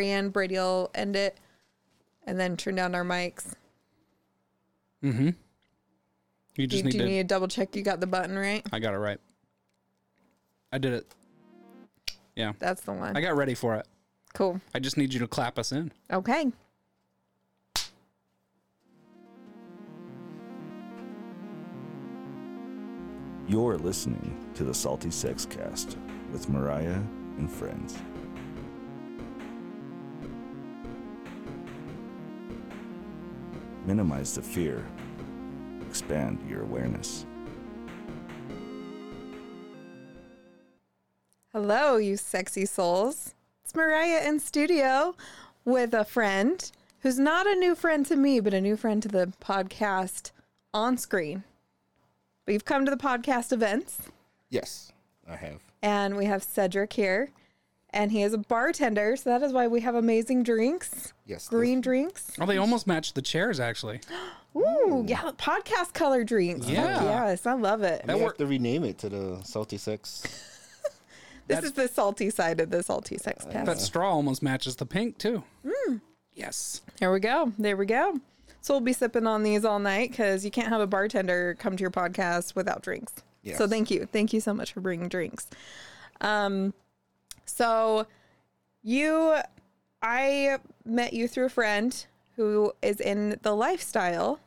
end, Brady will end it, and then turn down our mics. Mm-hmm. You Do, just do need you to. need to double check you got the button right? I got it right. I did it. Yeah. That's the one. I got ready for it. cool. I just need you to clap us in. Okay. You're listening to the Salty Sex Cast with Mariah and friends. Minimize the fear, expand your awareness. Hello, you sexy souls. It's Mariah in studio with a friend who's not a new friend to me, but a new friend to the podcast on screen. We've come to the podcast events, Yes, I have. and we have Cedric here, and he is a bartender, so that is why we have amazing drinks. Yes, Green this- drinks. Oh, they almost match the chairs, actually. Ooh, yeah, podcast color drinks. Yeah. Heck yes, I love it. I That may wor- have to rename it to the Salty Sex. This is the salty side of the salty sex cast. That straw almost matches the pink, too. Yes. There we go. There we go. So we'll be sipping on these all night because you can't have a bartender come to your podcast without drinks. Yes. So thank you. Thank you so much for bringing drinks. Um, so you, I met you through a friend who is in the lifestyle.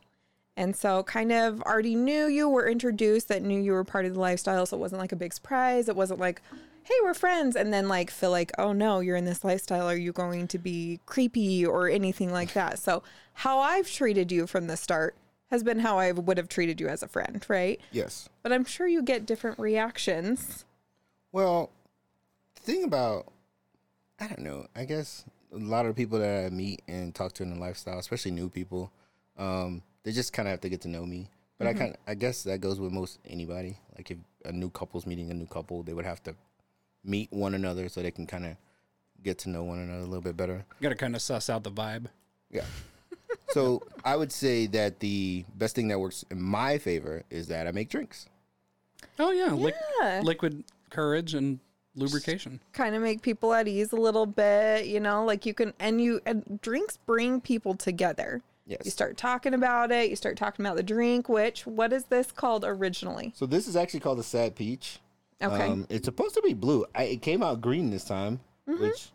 And so kind of already knew you, were introduced that knew you were part of the lifestyle. So it wasn't like a big surprise. It wasn't like, hey, we're friends. And then like feel like, oh no, you're in this lifestyle. Are you going to be creepy or anything like that? So how I've treated you from the start has been how I would have treated you as a friend, right? yes. But I'm sure you get different reactions. Well, thing about, I don't know, I guess a lot of the people that I meet and talk to in the lifestyle, especially new people, um, they just kind of have to get to know me. But I kind, I guess that goes with most anybody. Like if a new couple's meeting a new couple, they would have to meet one another so they can kind of get to know one another a little bit better. Got to kind of suss out the vibe. Yeah. so I would say that the best thing that works in my favor is that I make drinks. Oh, yeah. lic- Yeah. liquid courage and lubrication. kind of make people at ease a little bit, you know, like you can, and you, and drinks bring people together. Yes. You start talking about it, you start talking about the drink, which, what is this called originally? So this is actually called a sad peach. Okay. Um, it's supposed to be blue. I, it came out green this time, Mm-hmm. which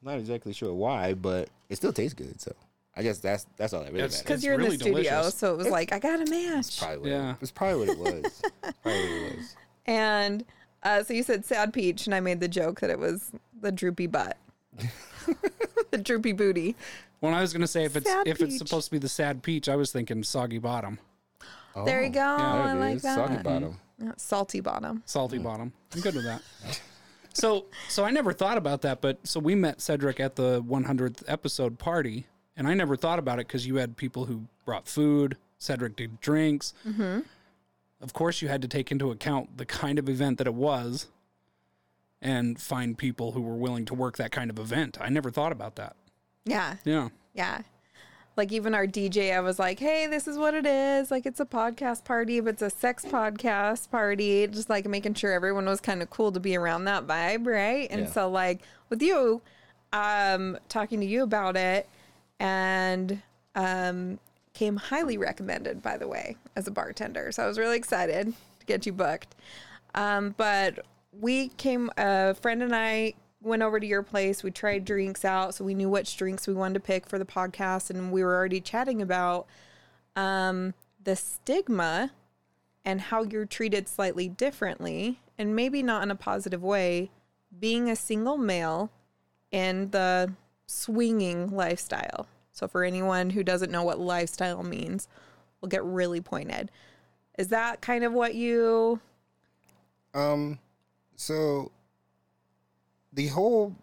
I'm not exactly sure why, but it still tastes good. So I guess that's that's all that really It's- matters. Because you're in the studio, delicious. so it was like, I got a match. Probably Yeah. it, it's probably what it was. probably what it was. And uh, so you said sad peach, and I made the joke that it was the droopy butt, the droopy booty. When I was going to say if it's Sad if it's peach. supposed to be the sad peach, I was thinking soggy bottom, there you oh, go. I There it like is. that. Soggy mm. bottom. Yeah, salty bottom. salty mm. bottom. I'm good with that. So so I never thought about that, but so we met Cedric at the 100th episode party, and I never thought about it because you had people who brought food. Cedric did drinks. Mm-hmm. Of course, you had to take into account the kind of event that it was, and find people who were willing to work that kind of event. I never thought about that. Yeah. Yeah. Yeah. Like even our DJ, I was like, hey, this is what it is. Like it's a podcast party, but it's a sex podcast party. Just like making sure everyone was kind of cool to be around that vibe, right? And Yeah. so like with you, um, talking to you about it and um came highly recommended, by the way, as a bartender. So I was really excited to get you booked. Um, but we came, a friend and I went over to your place. We tried drinks out, so we knew which drinks we wanted to pick for the podcast, and we were already chatting about um, the stigma and how you're treated slightly differently, and maybe not in a positive way, being a single male in the swinging lifestyle. So, for anyone who doesn't know what lifestyle means, we'll get really pointed. Is that kind of what you Um, So the whole,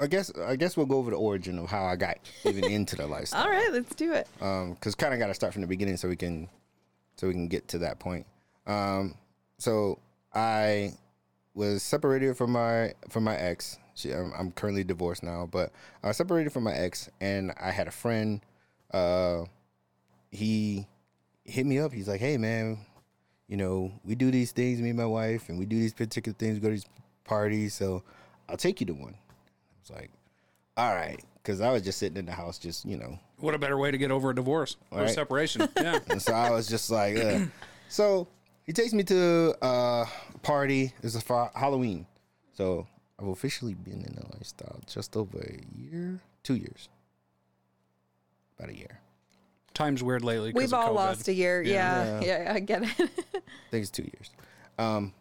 I guess, I guess we'll go over the origin of how I got even into the lifestyle. All right, let's do it. um because kind of got to start from the beginning so we can so we can get to that point um so i was separated from my from my ex she, I'm, I'm currently divorced now but i was separated from my ex and i had a friend uh he hit me up he's like hey man you know we do these things me and my wife and we do these particular things we go to these parties so i'll take you to one i was like all right, because I was just sitting in the house, just you know. What a better way to get over a divorce or a Right. separation? Yeah. And so I was just like, Ugh. so he takes me to uh, a party. It's a Halloween. So I've officially been in the lifestyle just over a year, two years, about a year. Time's weird lately. 'cause We've of all COVID. lost a year. Yeah, Yeah. yeah, I get it. I think it's two years. Um,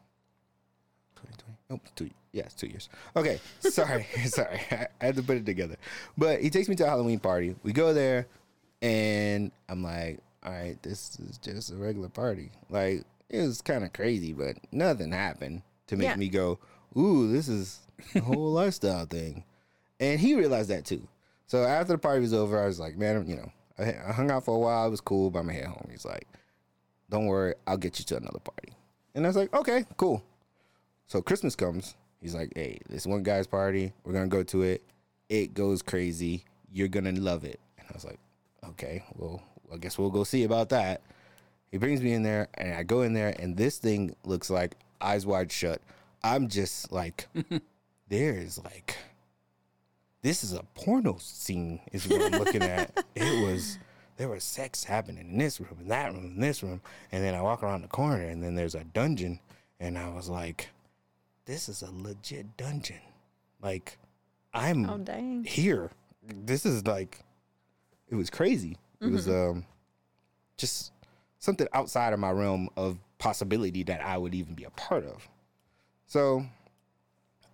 2020. Nope, two. Yeah, it's two years. Okay, sorry, sorry. I, I had to put it together. But he takes me to a Halloween party. We go there, and I'm like, all right, this is just a regular party. Like it was kind of crazy, but nothing happened to make Yeah. me go, ooh, this is a whole lifestyle thing. And he realized that too. So after the party was over, I was like, man, you know, I, hung out for a while. It was cool, but I'm gonna head home. He's like, don't worry, I'll get you to another party. And I was like, okay, cool. So Christmas comes. He's like, hey, this one guy's party. We're gonna go to it. It goes crazy. You're gonna love it. And I was like, okay, well, I guess we'll go see about that. He brings me in there, and I go in there, and this thing looks like eyes wide shut. I'm just like, there is like, this is a porno scene, is what I'm looking at. It was, there was sex happening in this room, in that room, in this room. And then I walk around the corner, and then there's a dungeon. And I was like, this is a legit dungeon. Like, I'm oh dang. here. This is like, it was crazy. It was um, just something outside of my realm of possibility that I would even be a part of. So,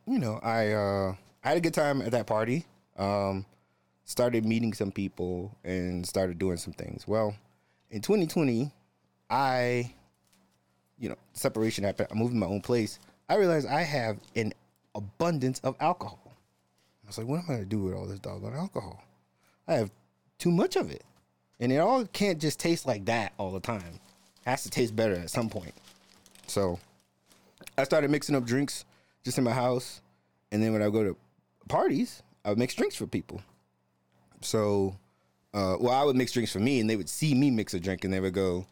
you know, I uh, I had a good time at that party. Um, started meeting some people and started doing some things. Well, in 2020, I, you know, separation happened. I moved to my own place. I realized I have an abundance of alcohol. I was like, what am I gonna do with all this doggone alcohol? I have too much of it. And it all can't just taste like that all the time. It has to taste better at some point. So I started mixing up drinks just in my house. And then when I go to parties, I would mix drinks for people. So, uh, well, I would mix drinks for me, and they would see me mix a drink, and they would go,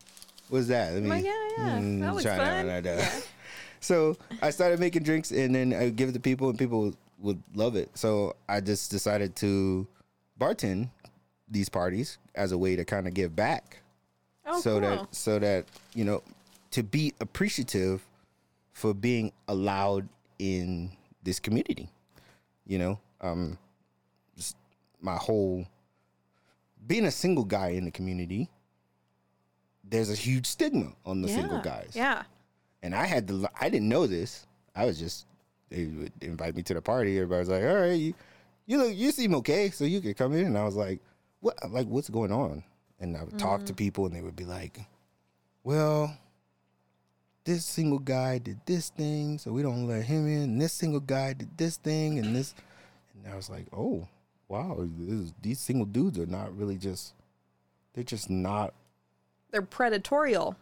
"What's that?" Let me, like, yeah, yeah, that was fun. that. So I started making drinks, and then I would give it to people, and people would, would love it. So I just decided to bartend these parties as a way to kind of give back Oh, so cool. that so that you know to be appreciative for being allowed in this community you know? Um just my whole being a single guy in the community there's a huge stigma on the single guys. Yeah. and i had to i didn't know this. I was just they would invite me to the party. Everybody was like all right you you look you seem okay so you could come in. And i was like what like what's going on? And i would talk to people and they would be like well this single guy did this thing so we don't let him in and this single guy did this thing and this and i was like oh wow this is, these single dudes are not really just they're just not They're predatorial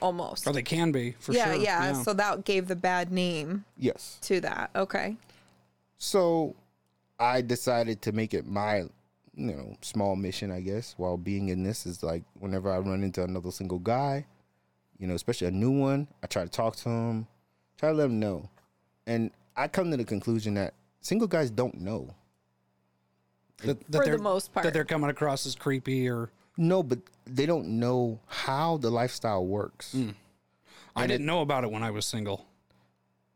almost. Or they can be for yeah, sure. Yeah, yeah, So that gave the bad name yes to that. Okay. So I decided to make it my, you know, small mission, I guess, while being in this is like whenever I run into another single guy, you know, especially a new one, I try to talk to them, try to let them know. And I come to the conclusion that single guys don't know. that, that For they're- the most part. that they're coming across as creepy or No, but they don't know how the lifestyle works. I didn't know about it when I was single.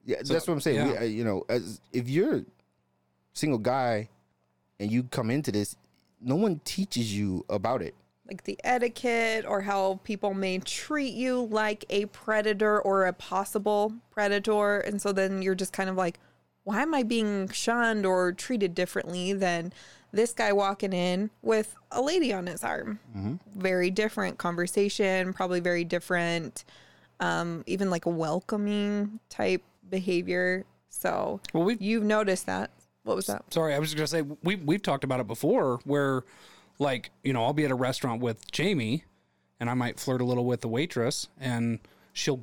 Yeah, that's what I'm saying. We, uh, you know, as if you're a single guy and you come into this, no one teaches you about it. Like the etiquette or how people may treat you like a predator or a possible predator. And so then you're just kind of like, why am I being shunned or treated differently than this guy walking in with a lady on his arm? Very different conversation, probably very different, um, even like a welcoming type behavior. So Well, we you've noticed that. What was that? sorry, I was just gonna say we we've talked about it before, where like you know I'll be at a restaurant with Jamie, and I might flirt a little with the waitress, and she'll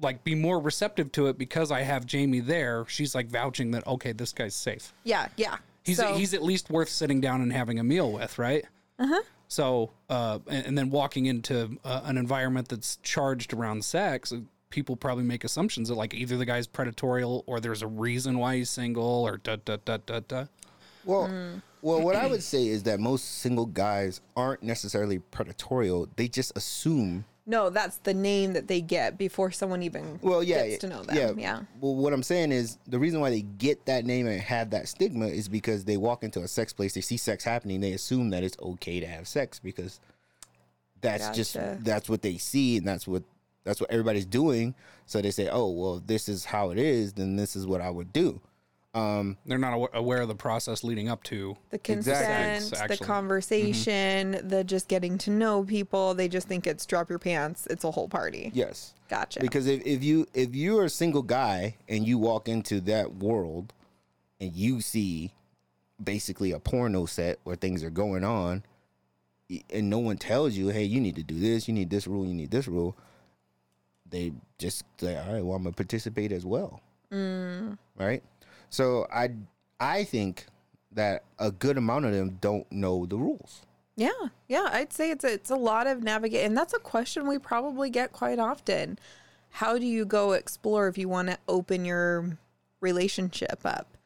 like be more receptive to it because I have Jamie there. She's like vouching that okay, this guy's safe. Yeah, yeah. He's So- he's at least worth sitting down and having a meal with, right? Uh-huh. So, uh, and, and then walking into uh, an environment that's charged around sex, uh, people probably make assumptions that like either the guy's predatorial or there's a reason why he's single or da da da da da. Well, Mm. well, what I would say is that most single guys aren't necessarily predatorial. They just assume. No, that's the name that they get before someone even Well, yeah, gets to know them. Yeah. yeah. Well, what I'm saying is the reason why they get that name and have that stigma is because they walk into a sex place, they see sex happening, they assume that it's okay to have sex because that's just that's what they see and that's what that's what everybody's doing. So they say, "Oh, well, if this is how it is, then this is what I would do." Um, They're not awa- aware of the process leading up to. The Exactly. consent, the Actually. conversation, the just getting to know people. They just think it's drop your pants. It's a whole party. yes. Gotcha. Because if, if you if you're a single guy and you walk into that world and you see basically a porno set where things are going on and no one tells you, hey, you need to do this, you need this rule, you need this rule, they just say, all right, well, I'm gonna participate as well. Right? So I I think that a good amount of them don't know the rules. Yeah, yeah, I'd say it's a, it's a lot of navigate, and that's a question we probably get quite often. How do you go explore if you want to open your relationship up?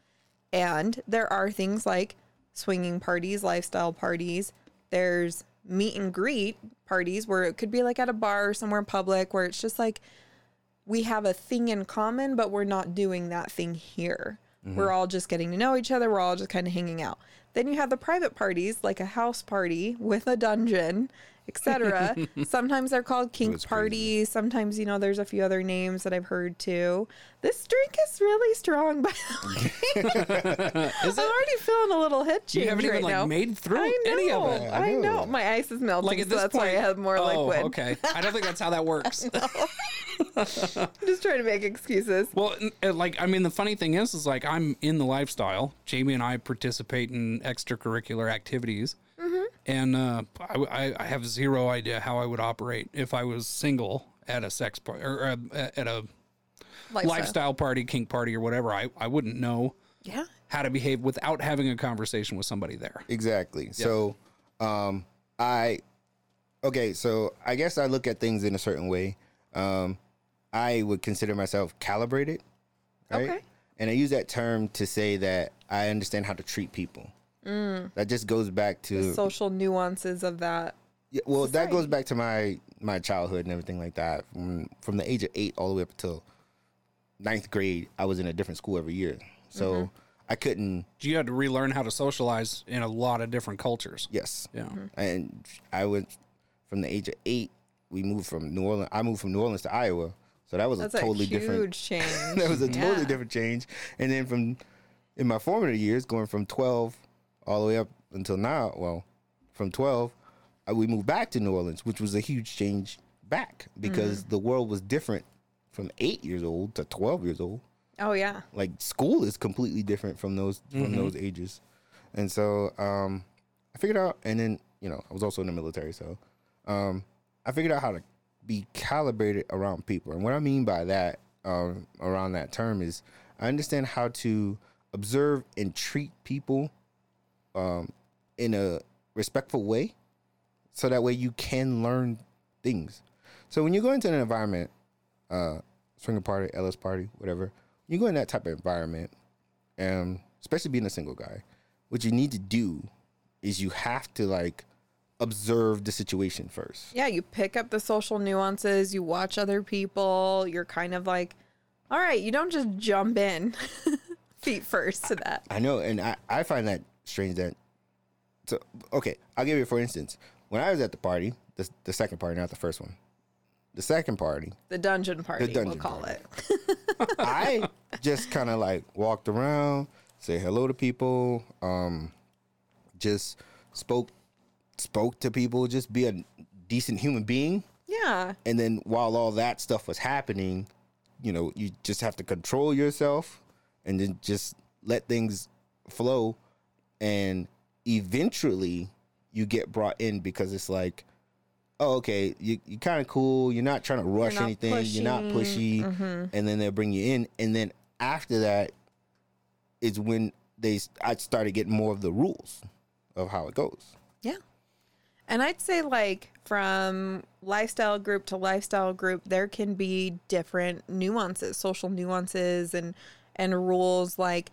And there are things like swinging parties, lifestyle parties. There's meet and greet parties where it could be like at a bar or somewhere public where it's just like we have a thing in common, but we're not doing that thing here. We're all just getting to know each other. We're all just kind of hanging out. Then you have the private parties, like a house party with a dungeon, etc. Sometimes they're called kink That's crazy. parties. Sometimes, you know, there's a few other names that I've heard too. This drink is really strong, by the way. I'm already feeling a little change You haven't right even like now. made through I know, any of it. I I know. My ice is melting, Like so that's point, why I have more oh, liquid. okay. I don't think that's how that works. I'm just trying to make excuses. Well, uh, like I mean, the funny thing is, is like I'm in the lifestyle. Jamie and I participate in extracurricular activities, Mm-hmm. and uh, I, w- I- I have zero idea how I would operate if I was single at a sex party or uh, at a lifestyle party, kink party, or whatever. I I wouldn't know Yeah. how to behave without having a conversation with somebody there. Exactly. So, um, I okay. So I guess I look at things in a certain way. Um, I would consider myself calibrated, right? Okay. And I use that term to say that I understand how to treat people. That just goes back to The social nuances of that. yeah, well, that goes back to my my childhood and everything like that. From from the age of eight all the way up until ninth grade, I was in a different school every year, so Mm-hmm. I couldn't. You had to relearn how to socialize in a lot of different cultures. Yes, Yeah. Mm-hmm. and I went from the age of eight. We moved from New Orleans. I moved from New Orleans to Iowa, so that was That's a totally a huge different. change. that was a totally different change. And then from in my formative years, going from twelve all the way up until now, well, from twelve, uh, we moved back to New Orleans, which was a huge change back because Mm. the world was different from eight years old to twelve years old Oh yeah. like school is completely different from those from those ages and so um i figured out and then you know i was also in the military so um i figured out how to be calibrated around people and what i mean by that um around that term is i understand how to observe and treat people um in a respectful way so that way you can learn things so when you go into an environment uh swinger party LS party whatever you go in that type of environment, um, especially being a single guy, what you need to do is you have to like observe the situation first. Yeah, you pick up the social nuances, you watch other people, you're kind of like, all right, you don't just jump in feet first to that. I know, and I, I find that strange that. So okay, I'll give you for instance. When I was at the party, the the second party, not the first one, the second party, The dungeon party, we'll dungeon call party. it. I just kind of like walked around, say hello to people, um, just spoke spoke to people, just be a decent human being. Yeah. And then while all that stuff was happening, you know, you just have to control yourself and then just let things flow. And eventually you get brought in because it's like, oh, okay, you, you're kind of cool. You're not trying to rush not anything. You're not pushy. Mm-hmm. And then they'll bring you in. And then after that is when they I started getting more of the rules of how it goes. Yeah. And I'd say like from lifestyle group to lifestyle group there can be different nuances, social nuances and and rules like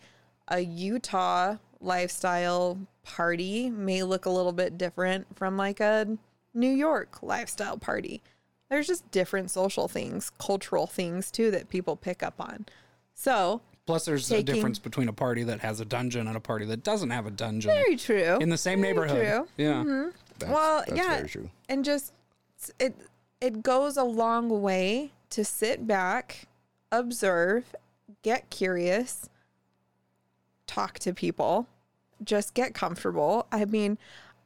a Utah lifestyle party may look a little bit different from like a New York lifestyle party. There's just different social things, cultural things too that people pick up on. So, Plus, there's a difference between a party that has a dungeon and a party that doesn't have a dungeon very true. in the same Very neighborhood. true. Mm-hmm. Yeah. That's, well, that's yeah, very true. and just it it goes a long way to sit back, observe, get curious, talk to people, just get comfortable. I mean,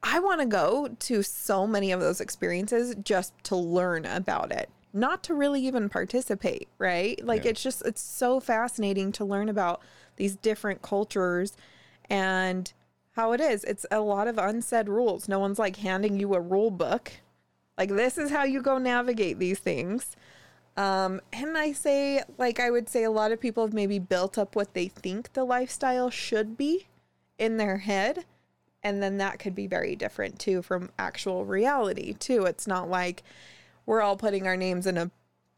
I want to go to so many of those experiences just to learn about it, not to really even participate, right? Like Yeah. it's just it's so fascinating to learn about these different cultures and how it is. It's a lot of unsaid rules. No one's like handing you a rule book. Like this is how you go navigate these things. Um, and I say, like, I would say a lot of people have maybe built up what they think the lifestyle should be in their head. And then that could be very different too from actual reality, too. It's not like we're all putting our names in a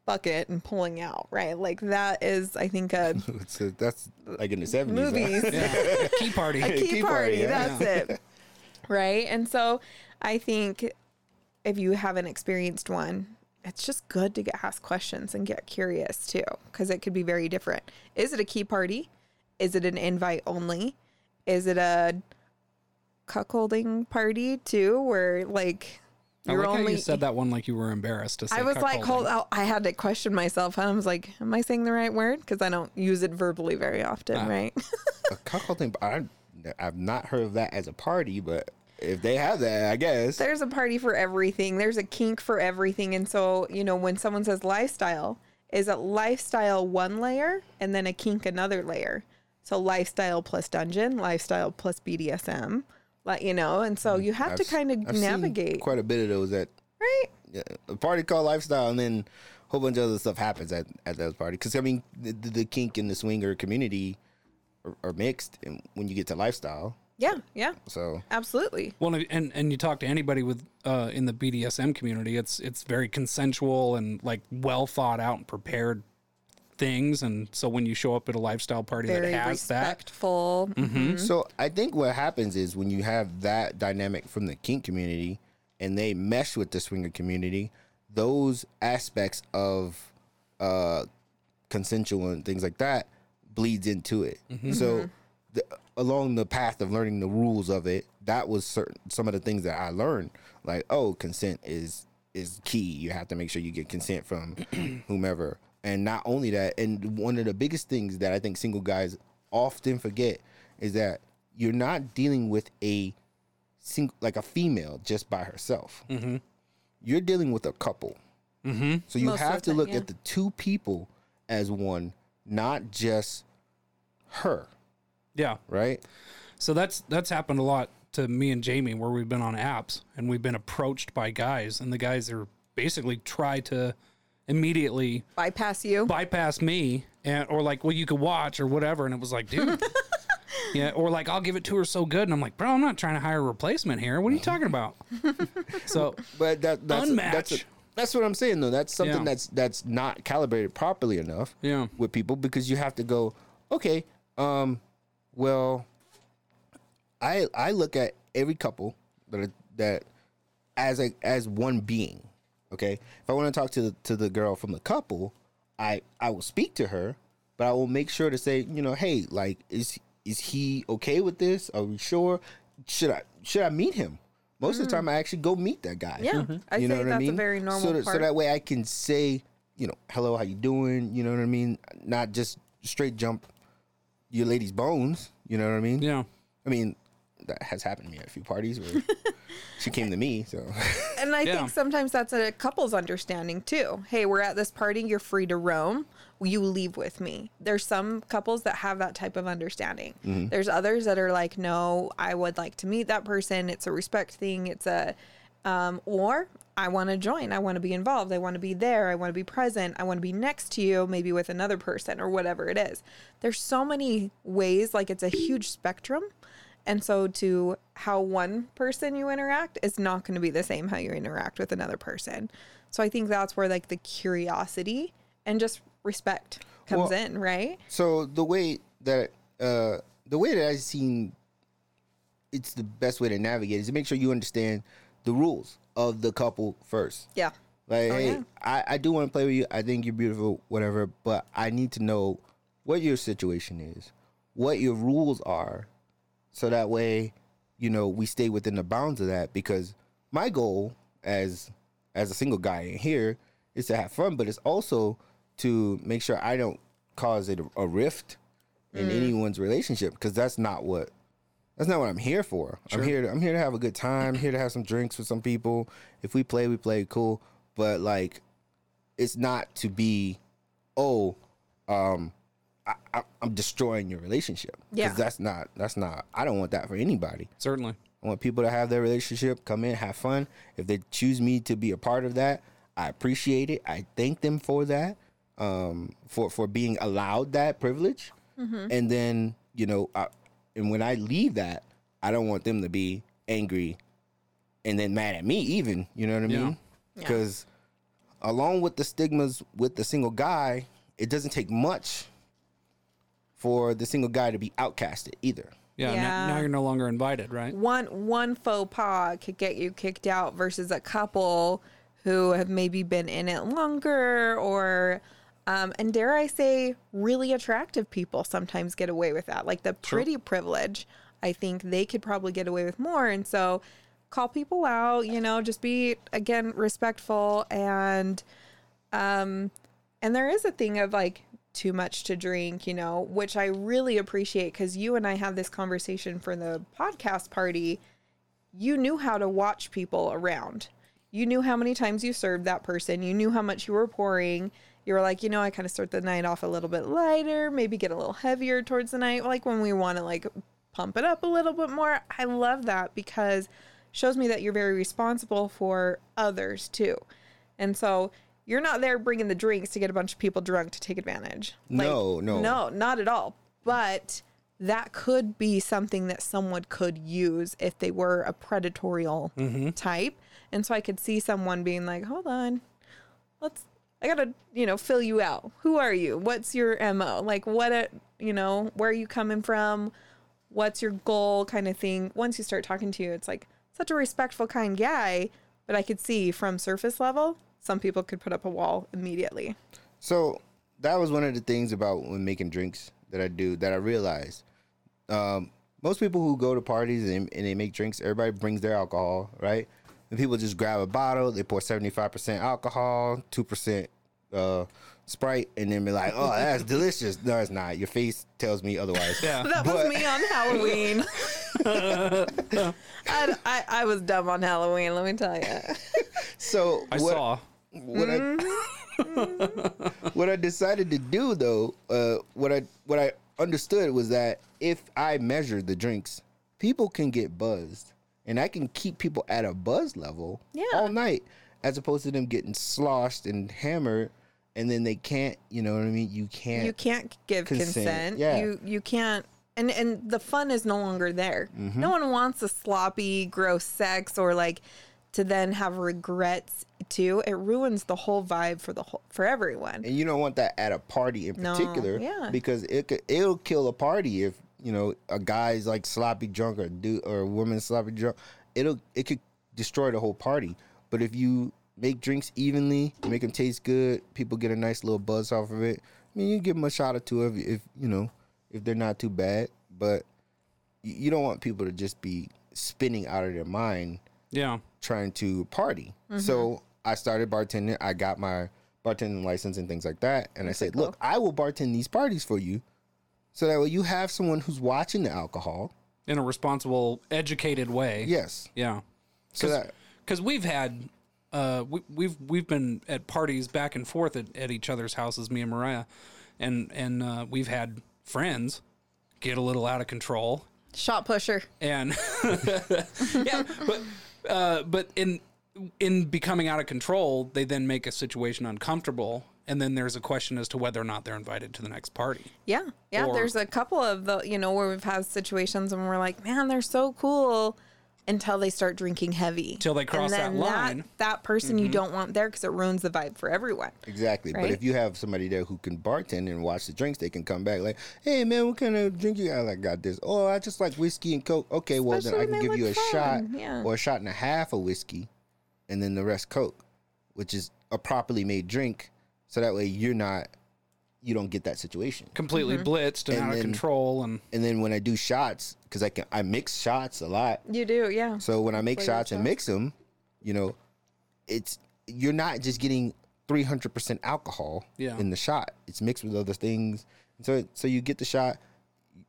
bucket and pulling out, right? Like, that is, I think, a It's a- that's like in the seventies. movies. Yeah. Key party. a key, Key party. party, yeah. That's it. Right. And so I think if you haven't experienced one, it's just good to get asked questions and get curious too, because it could be very different. Is it a key party? Is it an invite only? Is it a cuckolding party too, where like I you're like how only you said that one like you were embarrassed to say. I was like, hold out. I had to question myself. And I was like, am I saying the right word? Because I don't use it verbally very often, Ah. right? a cuckold thing. I, I've not heard of that as a party, but if they have that, I guess. there's a party for everything. There's a kink for everything. And so, you know, when someone says lifestyle, is a lifestyle one layer and then a kink another layer. So lifestyle plus dungeon, lifestyle plus BDSM, like you know, and so you have I've to kind of I've seen navigate, quite a bit of those at right? yeah, a party called lifestyle, and then a whole bunch of other stuff happens at at those parties. Because I mean, the, the, the kink and the swinger community are, are mixed, and when you get to lifestyle, Yeah, yeah, so absolutely. Well, and and you talk to anybody with uh, in the BDSM community, it's it's very consensual and like well thought out and prepared things. And so when you show up at a lifestyle party Very that has that, respectful. Mhm. So I think what happens is when you have that dynamic from the kink community and they mesh with the swinger community, those aspects of uh, consensual and things like that bleeds into it. So the, along the path of learning the rules of it, that was certain some of the things that I learned. Like, oh, consent is is key. You have to make sure you get consent from whomever. And not only that, and one of the biggest things that I think single guys often forget is that you're not dealing with a single like a female just by herself. Mm-hmm. You're dealing with a couple. mm-hmm. So you Most have to look yeah. at the two people as one, not just her, yeah. right? So that's that's happened a lot to me and Jamie where we've been on apps and we've been approached by guys and the guys are basically try to immediately Bypass you. bypass me and or like well you could watch or whatever and it was like dude yeah or like i'll give it to her so good and i'm like bro i'm not trying to hire a replacement here what are you talking about so But that that's that's, Unmatch. that's what I'm saying though. That's something Yeah. that's that's not calibrated properly enough yeah with people because you have to go, okay, um, well, I I look at every couple that that as a as one being. Okay, if I want to talk to the, to the girl from the couple, I I will speak to her, but I will make sure to say, you know, hey, like, is is he okay with this? Are we sure? Should I should I meet him? Most of the hmm. time, I actually go meet that guy. Yeah, I you know say what I mean. a very normal so that, part. so that way I can say, you know, hello, how you doing? You know what I mean? Not just straight jump your lady's bones. You know what I mean? yeah I mean, that has happened to me at a few parties where she came to me. So And I Yeah. think sometimes that's a couple's understanding too. Hey, we're at this party, you're free to roam. You leave with me. There's some couples that have that type of understanding. There's others that are like, no, I would like to meet that person. It's a respect thing. It's a, um, or I want to join. I want to be involved. I want to be there. I want to be present. I want to be next to you, maybe with another person or whatever it is. There's so many ways, like it's a huge spectrum. And so, to how one person you interact is not going to be the same how you interact with another person. So, I think that's where like the curiosity and just respect comes Well- in, right? So the way that uh the way that I've seen it's the best way to navigate is to make sure you understand the rules of the couple first. Yeah. Like, Oh, hey, yeah. I, I do want to play with you. I think you're beautiful, whatever. But I need to know what your situation is, what your rules are, so that way, you know, we stay within the bounds of that. Because my goal as as a single guy in here is to have fun, but it's also to make sure I don't cause it a, rift in anyone's relationship. Because that's not what that's not what I'm here for. I'm here. To, I'm here to have a good time. here to have some drinks with some people. If we play, we play cool. But like, it's not to be, oh, um, I, I, I'm destroying your relationship. 'Cause Yeah. that's not. That's not. I don't want that for anybody. Certainly. I want people to have their relationship, come in, have fun. If they choose me to be a part of that, I appreciate it. I thank them for that, um, for for being allowed that privilege. And then you know, I, and when I leave that, I don't want them to be angry and then mad at me. Even you know what I Yeah. mean? Because along with the stigmas with the single guy, it doesn't take much for the single guy to be outcasted either. Yeah. Yeah. Now, now you're no longer invited, right? One one faux pas could get you kicked out versus a couple who have maybe been in it longer or um, and dare I say really attractive people sometimes get away with that. Like the pretty privilege, I think they could probably get away with more. And so call people out, you know, just be again respectful and um and there is a thing of like too much to drink, you know, which I really appreciate because you and I had this conversation for the podcast party. You knew how to watch people around. You knew how many times you served that person. You knew how much you were pouring. You were like, you know, I kind of start the night off a little bit lighter, maybe get a little heavier towards the night, like when we want to like pump it up a little bit more. I love that because shows me that you're very responsible for others too. And so you're not there bringing the drinks to get a bunch of people drunk to take advantage. No, no. No, not at all. But that could be something that someone could use if they were a predatorial mm-hmm. type. And so I could see someone being like, hold on, let's, I gotta, you know, fill you out. Who are you? What's your MO? Like, what, a, you know, where are you coming from? What's your goal kind of thing? Once you start talking to you, it's like such a respectful, kind guy. But I could see from surface level, some people could put up a wall immediately. So that was one of the things about when making drinks that I do that I realized. Um, most people who go to parties and, and they make drinks, everybody brings their alcohol, right? And people just grab a bottle, they pour seventy five percent alcohol, two percent uh, Sprite, and then be like, "Oh, that's delicious." No, it's not. Your face tells me otherwise. Yeah. That But- was me on Halloween. I, I, I was dumb on Halloween, let me tell you. So I what, saw. What I what I decided to do though, uh, what I what I understood was that if I measure the drinks, people can get buzzed, and I can keep people at a buzz level Yeah. all night, as opposed to them getting sloshed and hammered, and then they can't. You know what I mean? You can't. You can't give Consent, consent. yeah. You you can't and and the fun is no longer there. Mm-hmm. No one wants a sloppy, gross sex or like to then have regrets too. It ruins the whole vibe for the whole for everyone. and you don't want that at a party in No, particular, yeah. because it could, it'll kill a party if you know a guy's like sloppy drunk or do or a woman's sloppy drunk. It'll it could destroy the whole party. But if you make drinks evenly, make them taste good, people get a nice little buzz off of it. I mean, you give them a shot or two if, if you know if they're not too bad, but you you don't want people to just be spinning out of their mind Yeah. trying to party. So I started bartending. I got my bartending license and things like that. And I said, look, I will bartend these parties for you. So that way you have someone who's watching the alcohol. In a responsible, educated way. Yes. Yeah. So that because we've had uh we, we've we've been at parties back and forth at, at each other's houses me and mariah and and uh, we've had friends get a little out of control Shot pusher. and yeah but uh but in in becoming out of control they then make a situation uncomfortable and then there's a question as to whether or not they're invited to the next party Yeah. Yeah. Or- there's a couple of the, you know, where we've had situations and we're like, man, they're so cool. Until they start drinking heavy. Till they cross that line. Mm-hmm. That, person you don't want there because it ruins the vibe for everyone. Exactly. But if you have somebody there who can bartend and watch the drinks, they can come back like, "Hey man, what kind of drink you got? I got this. Oh, I just like whiskey and coke. Okay, well then I can give you a look shot yeah. or a shot and a half of whiskey, and then the rest coke, which is a properly made drink. So that way you're not, you don't get that situation. Completely Mm-hmm. blitzed and, And out of control, and And then when I do shots, because I can, I mix shots a lot. You do, yeah. So when I make Flavor shots and shots. mix them, you know, it's you're not just getting 300% alcohol Yeah. in the shot. It's mixed with other things. So so you get the shot,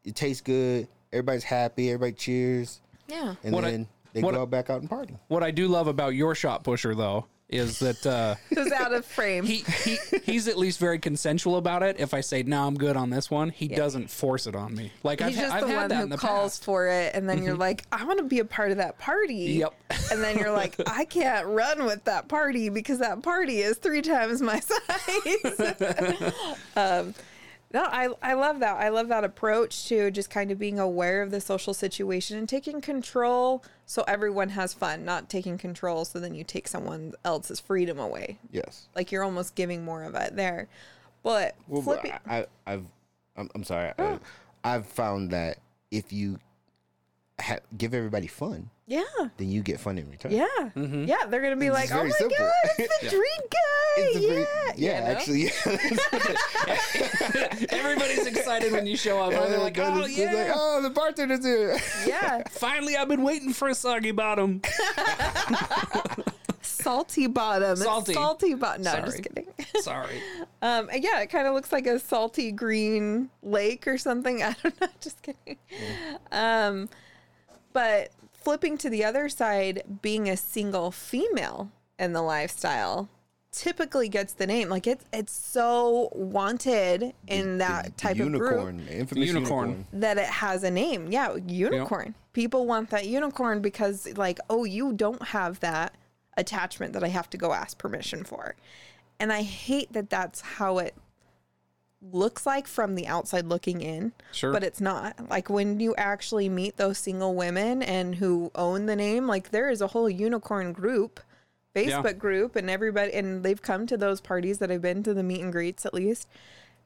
it tastes good, everybody's happy, everybody cheers, Yeah. and What I- then they what go I- out back out and party. what I do love about your shot pusher though is that uh, Who's out of frame? he he he's at least very consensual about it. If I say no, I'm good on this one, he doesn't force it on me. Like I've, just I've the had one that who in the calls past. for it, and then you're like, I want to be a part of that party. Yep. And then you're like, I can't run with that party because that party is three times my size. um, no, I, I love that. I love that approach to just kind of being aware of the social situation and taking control so everyone has fun, not taking control so then you take someone else's freedom away. Yes. Like you're almost giving more of it there. But Well, but flipping, I, I, I've, I'm, I'm sorry. I, I've found that if you ha- give everybody fun, yeah. then you get fun in return. Yeah. Mm-hmm. Yeah. They're going to be like, oh my simple. God, it's the drink guy. It's yeah. very- yeah, You know? actually, yeah. Everybody's excited when you show up. huh? They're like, oh It's like, yeah, oh, the bartender's here. Yeah. finally I've been waiting for a soggy bottom. Salty bottom. Salty. salty bottom. No, I'm just Sorry. kidding. Sorry. Um, yeah, it kind of looks like a salty green lake or something. I don't know. Just kidding. Um, but flipping to the other side, being a single female in the lifestyle typically gets the name. Like it's it's so wanted in that type of group unicorn, infamous Unicorn. unicorn. that it has a name. Yeah, unicorn. People want that unicorn because like, oh, you don't have that attachment that I have to go ask permission for. And I hate that that's how it looks like from the outside looking in. Sure. But it's not. Like when you actually meet those single women and who own the name, like there is a whole unicorn group, Facebook group, and everybody, and they've come to those parties that I've been to the meet and greets at least.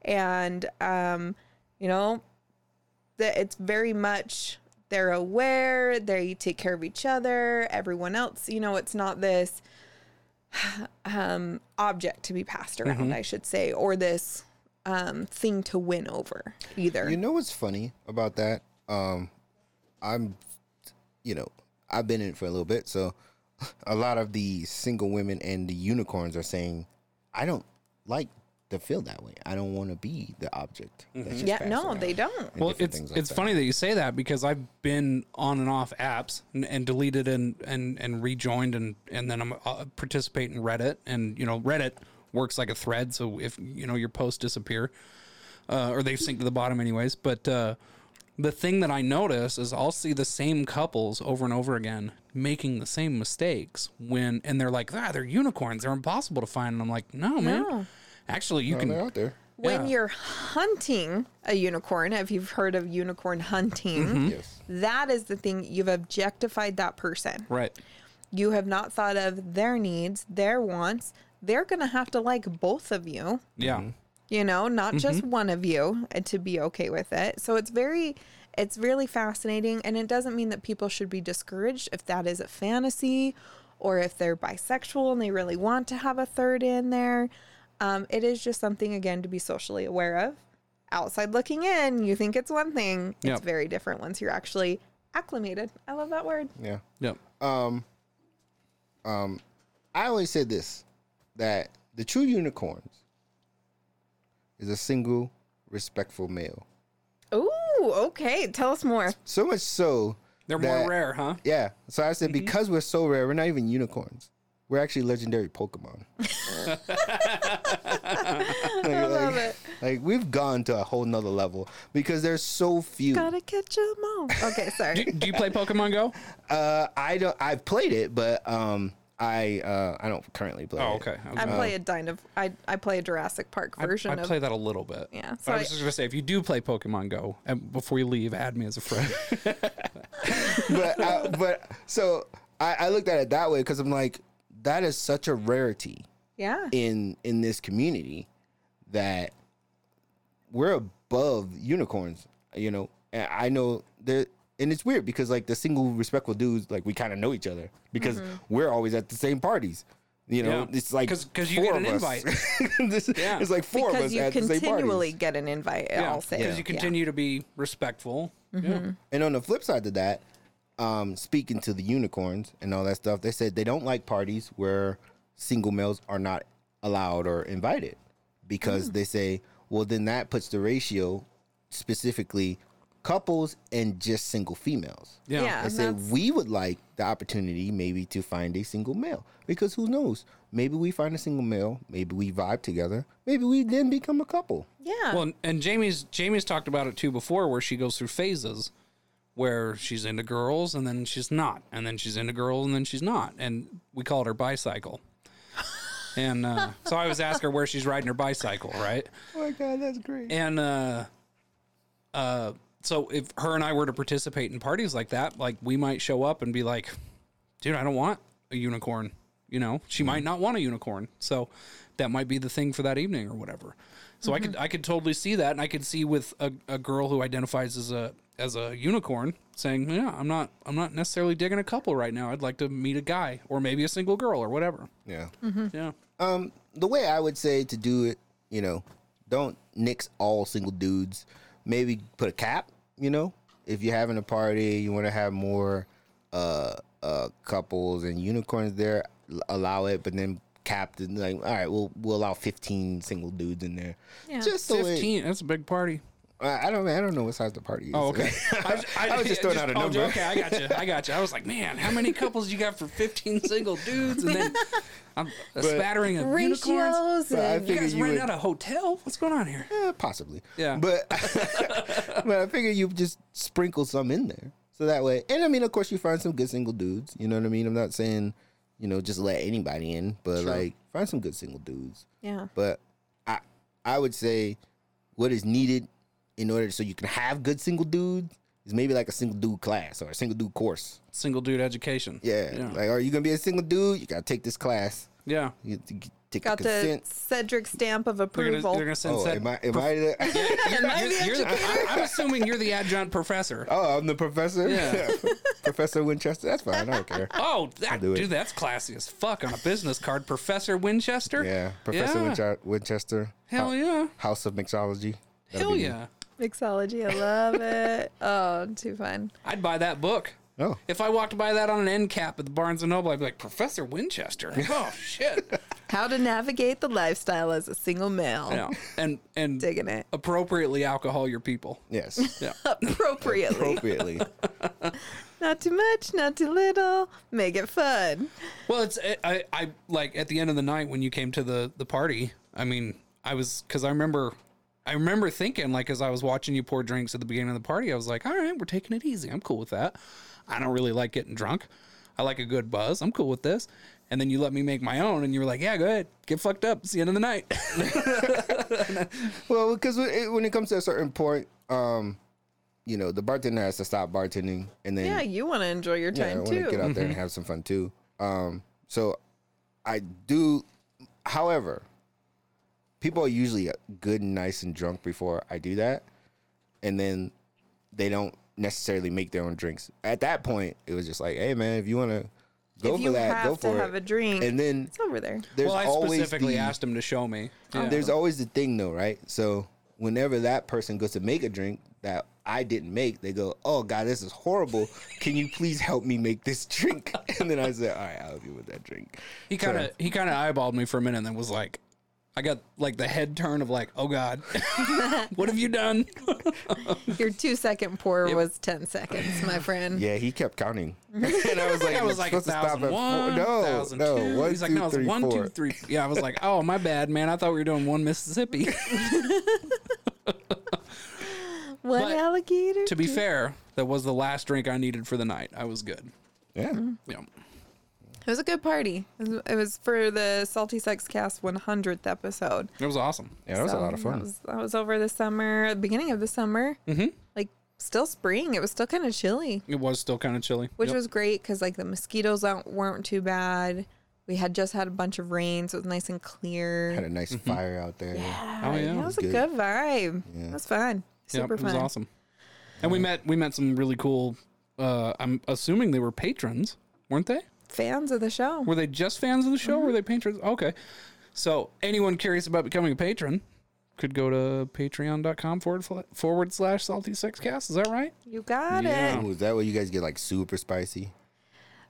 And, um, you know, that it's very much they're aware, they take care of each other, everyone else, you know, it's not this um object to be passed around, I should say, or this um thing to win over either. You know what's funny about that? Um, I'm, you know, I've been in it for a little bit, so a lot of the single women and the unicorns are saying, I don't like to feel that way. I don't want to be the object. that's just yeah, no, they don't. Well, it's like it's that. funny that you say that because I've been on and off apps and, and deleted and, and and rejoined and and then I'm uh, participate in Reddit and you know Reddit works like a thread so if you know your posts disappear uh, or they sink to the bottom anyways but uh, the thing that I notice is I'll see the same couples over and over again making the same mistakes when and they're like ah they're unicorns they're impossible to find and I'm like no man No. actually you Oh, can they're out there. When Yeah. you're hunting a unicorn, if you've heard of unicorn hunting, Mm-hmm. Yes. that is the thing you've objectified that person. right You have not thought of their needs, their wants. They're going to have to like both of you. yeah. You know not just Mm-hmm. one of you to be okay with it. So it's very it's really fascinating and it doesn't mean that people should be discouraged if that is a fantasy or if they're bisexual and they really want to have a third in there. Um, it is just something again to be socially aware of. Outside looking in you think it's one thing. It's Yep. very different once you're actually acclimated. I love that word. Yeah. yep. Um, um, I always said this that the true unicorns is a single, respectful male. Ooh, okay tell us more So much so they're that- more rare huh Yeah. So I Mm-hmm. said because we're so rare, we're not even unicorns. We're actually legendary Pokemon. like, i love like- it like, we've gone to a whole nother level because there's so few. gotta catch them all okay sorry do, do you play Pokemon Go? Uh, I don't. I've played it, but um, I uh, I don't currently play. Oh, okay. I, was I play a Dino. I I play a Jurassic Park I, version I of. play that a little bit. Yeah, so I I- was just gonna say, if you do play Pokemon Go, and before you leave, add me as a friend. but uh, but so I, I looked at it that way because I'm like, that is such a rarity yeah. in in this community that we're above unicorns. You know, and I know that, and it's weird because like the single respectful dudes, like we kind of know each other because mm-hmm. we're always at the same parties. You know, Yeah. it's like 'cause you get an invite. This- Yeah. It's like four of because us you at the same continually get an invite. yeah, I'll say because you continue to be respectful. Yeah. Mm-hmm. And on the flip side to that, um, speaking to the unicorns and all that stuff, they said they don't like parties where single males are not allowed or invited because mm. they say, well, then that puts the ratio specifically couples and just single females. Yeah. Yeah. I And said we would like the opportunity maybe to find a single male because who knows? Maybe we find a single male, maybe we vibe together, maybe we then become a couple. Yeah. Well, and Jamie's Jamie's talked about it too before, where she goes through phases, where she's into girls and then she's not, and then she's into girls and then she's not, and we call it her bicycle. And uh, so I always ask her where she's riding her bicycle, right? Oh my god, that's great. And uh, uh, so if her and I were to participate in parties like that, like we might show up and be like, "Dude, I don't want a unicorn." You know, she might not want a unicorn, so that might be the thing for that evening or whatever. So I could I could totally see that, and I could see with a, a girl who identifies as a as a unicorn saying, "Yeah, I'm not I'm not necessarily digging a couple right now. I'd like to meet a guy or maybe a single girl or whatever." Yeah. Mm-hmm. Yeah, Um, the way I would say to do it, you know, don't nix all single dudes. Maybe put a cap. You know, if you're having a party, you want to have more uh uh couples and unicorns there, allow it, but then cap the like. All right, we'll we'll allow 15 single dudes in there. Yeah. Just so it, fifteen. That's a big party. I I don't I don't know what size the party is. Oh, okay. I, I was just throwing out a oh, number. okay, I got you. I got you. I was like, man, how many couples you got for 15 single dudes? And then I'm a spattering of unicorns. Ratios I and You guys you renting would- out a hotel? What's going on here? Eh, possibly. Yeah. But but I figure you just sprinkle some in there. So that way and I mean of course you find some good single dudes. You know what I mean? I'm not saying, you know, just let anybody in, but like find some good single dudes. yeah. But I I would say what is needed in order so you can have good single dudes is maybe like a single dude class or a single dude course. Single dude education. Yeah. Yeah. Like are you gonna be a single dude? You gotta take this class. yeah. You have take Got the the consent. Cedric stamp of They're gonna, approval. they're gonna send Oh, set- am I am I the, Am I the you're the- I- I'm assuming you're the adjunct professor. Oh, I'm the professor. Yeah. professor Winchester. That's fine. I don't care. Oh, that, do it. dude, that's classy as fuck on a business card. Professor Winchester? Yeah, Professor Yeah. Winchester. Hell yeah. House of Mixology. That'll Hell be me. Yeah. Mixology. I love it. Oh, too fun. I'd buy that book. Oh, If I walked by that on an end cap at the Barnes and Noble, I'd be like, Professor Winchester. Oh shit. How to navigate the lifestyle as a single male. yeah. And and Digging it. appropriately alcohol your people. yes. Yeah. Appropriately. Appropriately. not too much, not too little. Make it fun. Well, it's I, I like at the end of the night when you came to the the party. I mean, I was because I remember, I remember thinking like as I was watching you pour drinks at the beginning of the party, I was like, all right, we're taking it easy. I'm cool with that. I don't really like getting drunk. I like a good buzz. I'm cool with this. And then you let me make my own, and you were like, "Yeah, go ahead, get fucked up. It's the end of the night." well, because when it, comes to a certain point, um, you know, the bartender has to stop bartending, and then Yeah, you want to enjoy your time yeah, I time want to too. get out there and have some fun too. Um, so I do. However, people are usually good and nice and drunk before I do that, and then they don't necessarily make their own drinks. At that point, it was just like, hey man, if you want to go if for that, have go to for have it. a drink, and then it's over there. there's well, I always specifically the, asked him to show me. Oh. Yeah. there's always the thing though, right? So whenever that person goes to make a drink that I didn't make, they go, "Oh God, this is horrible. Can you please help me make this drink?" And then I said, "All right, I'll help you with that drink." He kind of he kind of eyeballed me for a minute and then was like, I got like the head turn of like, oh god, what have you done? Your two second pour was 10 seconds, my friend. Yeah, he kept counting, and I was like, I was like supposed to stop thousand at one, four. No, thousand no, two. one, He's like, two, no, it's three, one, two, four." three. Yeah, I was like, oh my bad, man. I thought we were doing one Mississippi. One But alligator. to be two- fair, that was the last drink I needed for the night. I was good. Yeah, Mm-hmm. Yeah. It was a good party. It was, it was for the Salty Sex Cast 100th episode. It was awesome. Yeah, that was a lot of That fun. was, that was over the summer, beginning of the summer. Mm-hmm. Like still spring. It was still kind of chilly, It was still kind of chilly. which Yep. was great because like the mosquitoes out- weren't too bad. We had just had a bunch of rain, so it was nice and clear. Had a nice fire out there. yeah, Oh, yeah. it was a Good. good vibe. Yeah. It was fun. Yep, Super it was fun. awesome. And we met we met some really cool. Uh, I'm assuming they were patrons, weren't they? Fans of the show. Were they just fans of the show? Were they patrons? Okay. So anyone curious about becoming a patron could go to patreon.com forward, fla- forward slash salty sex cast. Is that right? You got Yeah. it. Ooh, is that where you guys get like super spicy?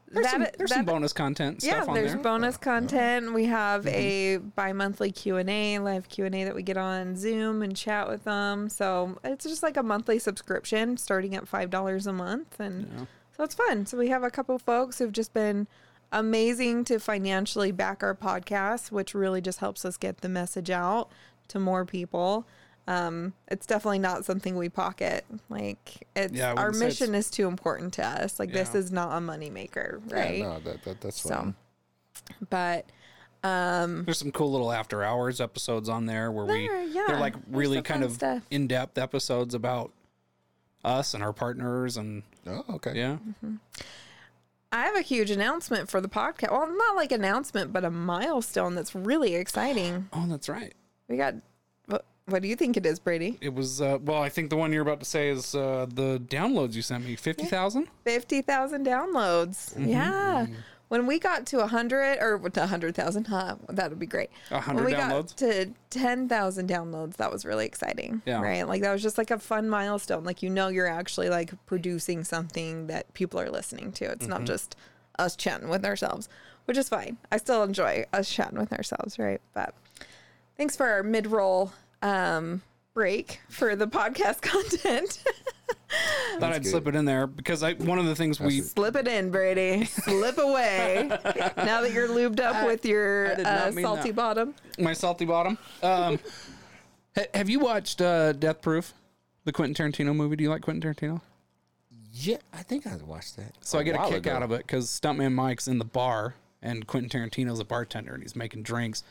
There's, That- some, there's some bonus content yeah stuff on there's there. bonus content we have Mm-hmm. a bi-monthly q&a live q&a that we get on zoom and chat with them so it's just like a monthly subscription starting at five dollars a month and Yeah. So it's fun so we have a couple folks who've just been amazing to financially back our podcast which really just helps us get the message out to more people um, it's definitely not something we pocket. Like it's Yeah, our wouldn't it's- mission is too important to us. Like this is not a moneymaker, right? Yeah, no, that, that that's So, fine. but um, There's some cool little after hours episodes on there where we yeah. they're like really kind of stuff. in depth episodes about us and our partners and Oh, okay. yeah. I have a huge announcement for the podcast. Well, not like announcement, but a milestone that's really exciting. Oh, that's right. We got. What, what do you think it is, Brady? It was uh, well, I think the one you're about to say is uh, the downloads you sent me, fifty thousand. Fifty thousand downloads. Mm-hmm. Yeah. When we got to a hundred or to a hundred thousand, huh? That would be great. A When hundred we downloads. got to ten thousand downloads, that was really exciting. Yeah. Right. Like that was just like a fun milestone. Like you know, you're actually like producing something that people are listening to. It's Mm-hmm. not just us chatting with ourselves, which is fine. I still enjoy us chatting with ourselves, right? But thanks for our mid-roll um, break for the podcast content. Thought I'd good. slip it in there because I one of the things we Slip it in, Brady. Slip away. now that you're lubed up with your I did not uh, salty that. bottom. my salty bottom. Um, ha- have you watched uh, Death Proof, the Quentin Tarantino movie? Do you like Quentin Tarantino? Yeah, I think I watched that. So I get a kick out of it because Stuntman Mike's in the bar and Quentin Tarantino's a bartender and he's making drinks,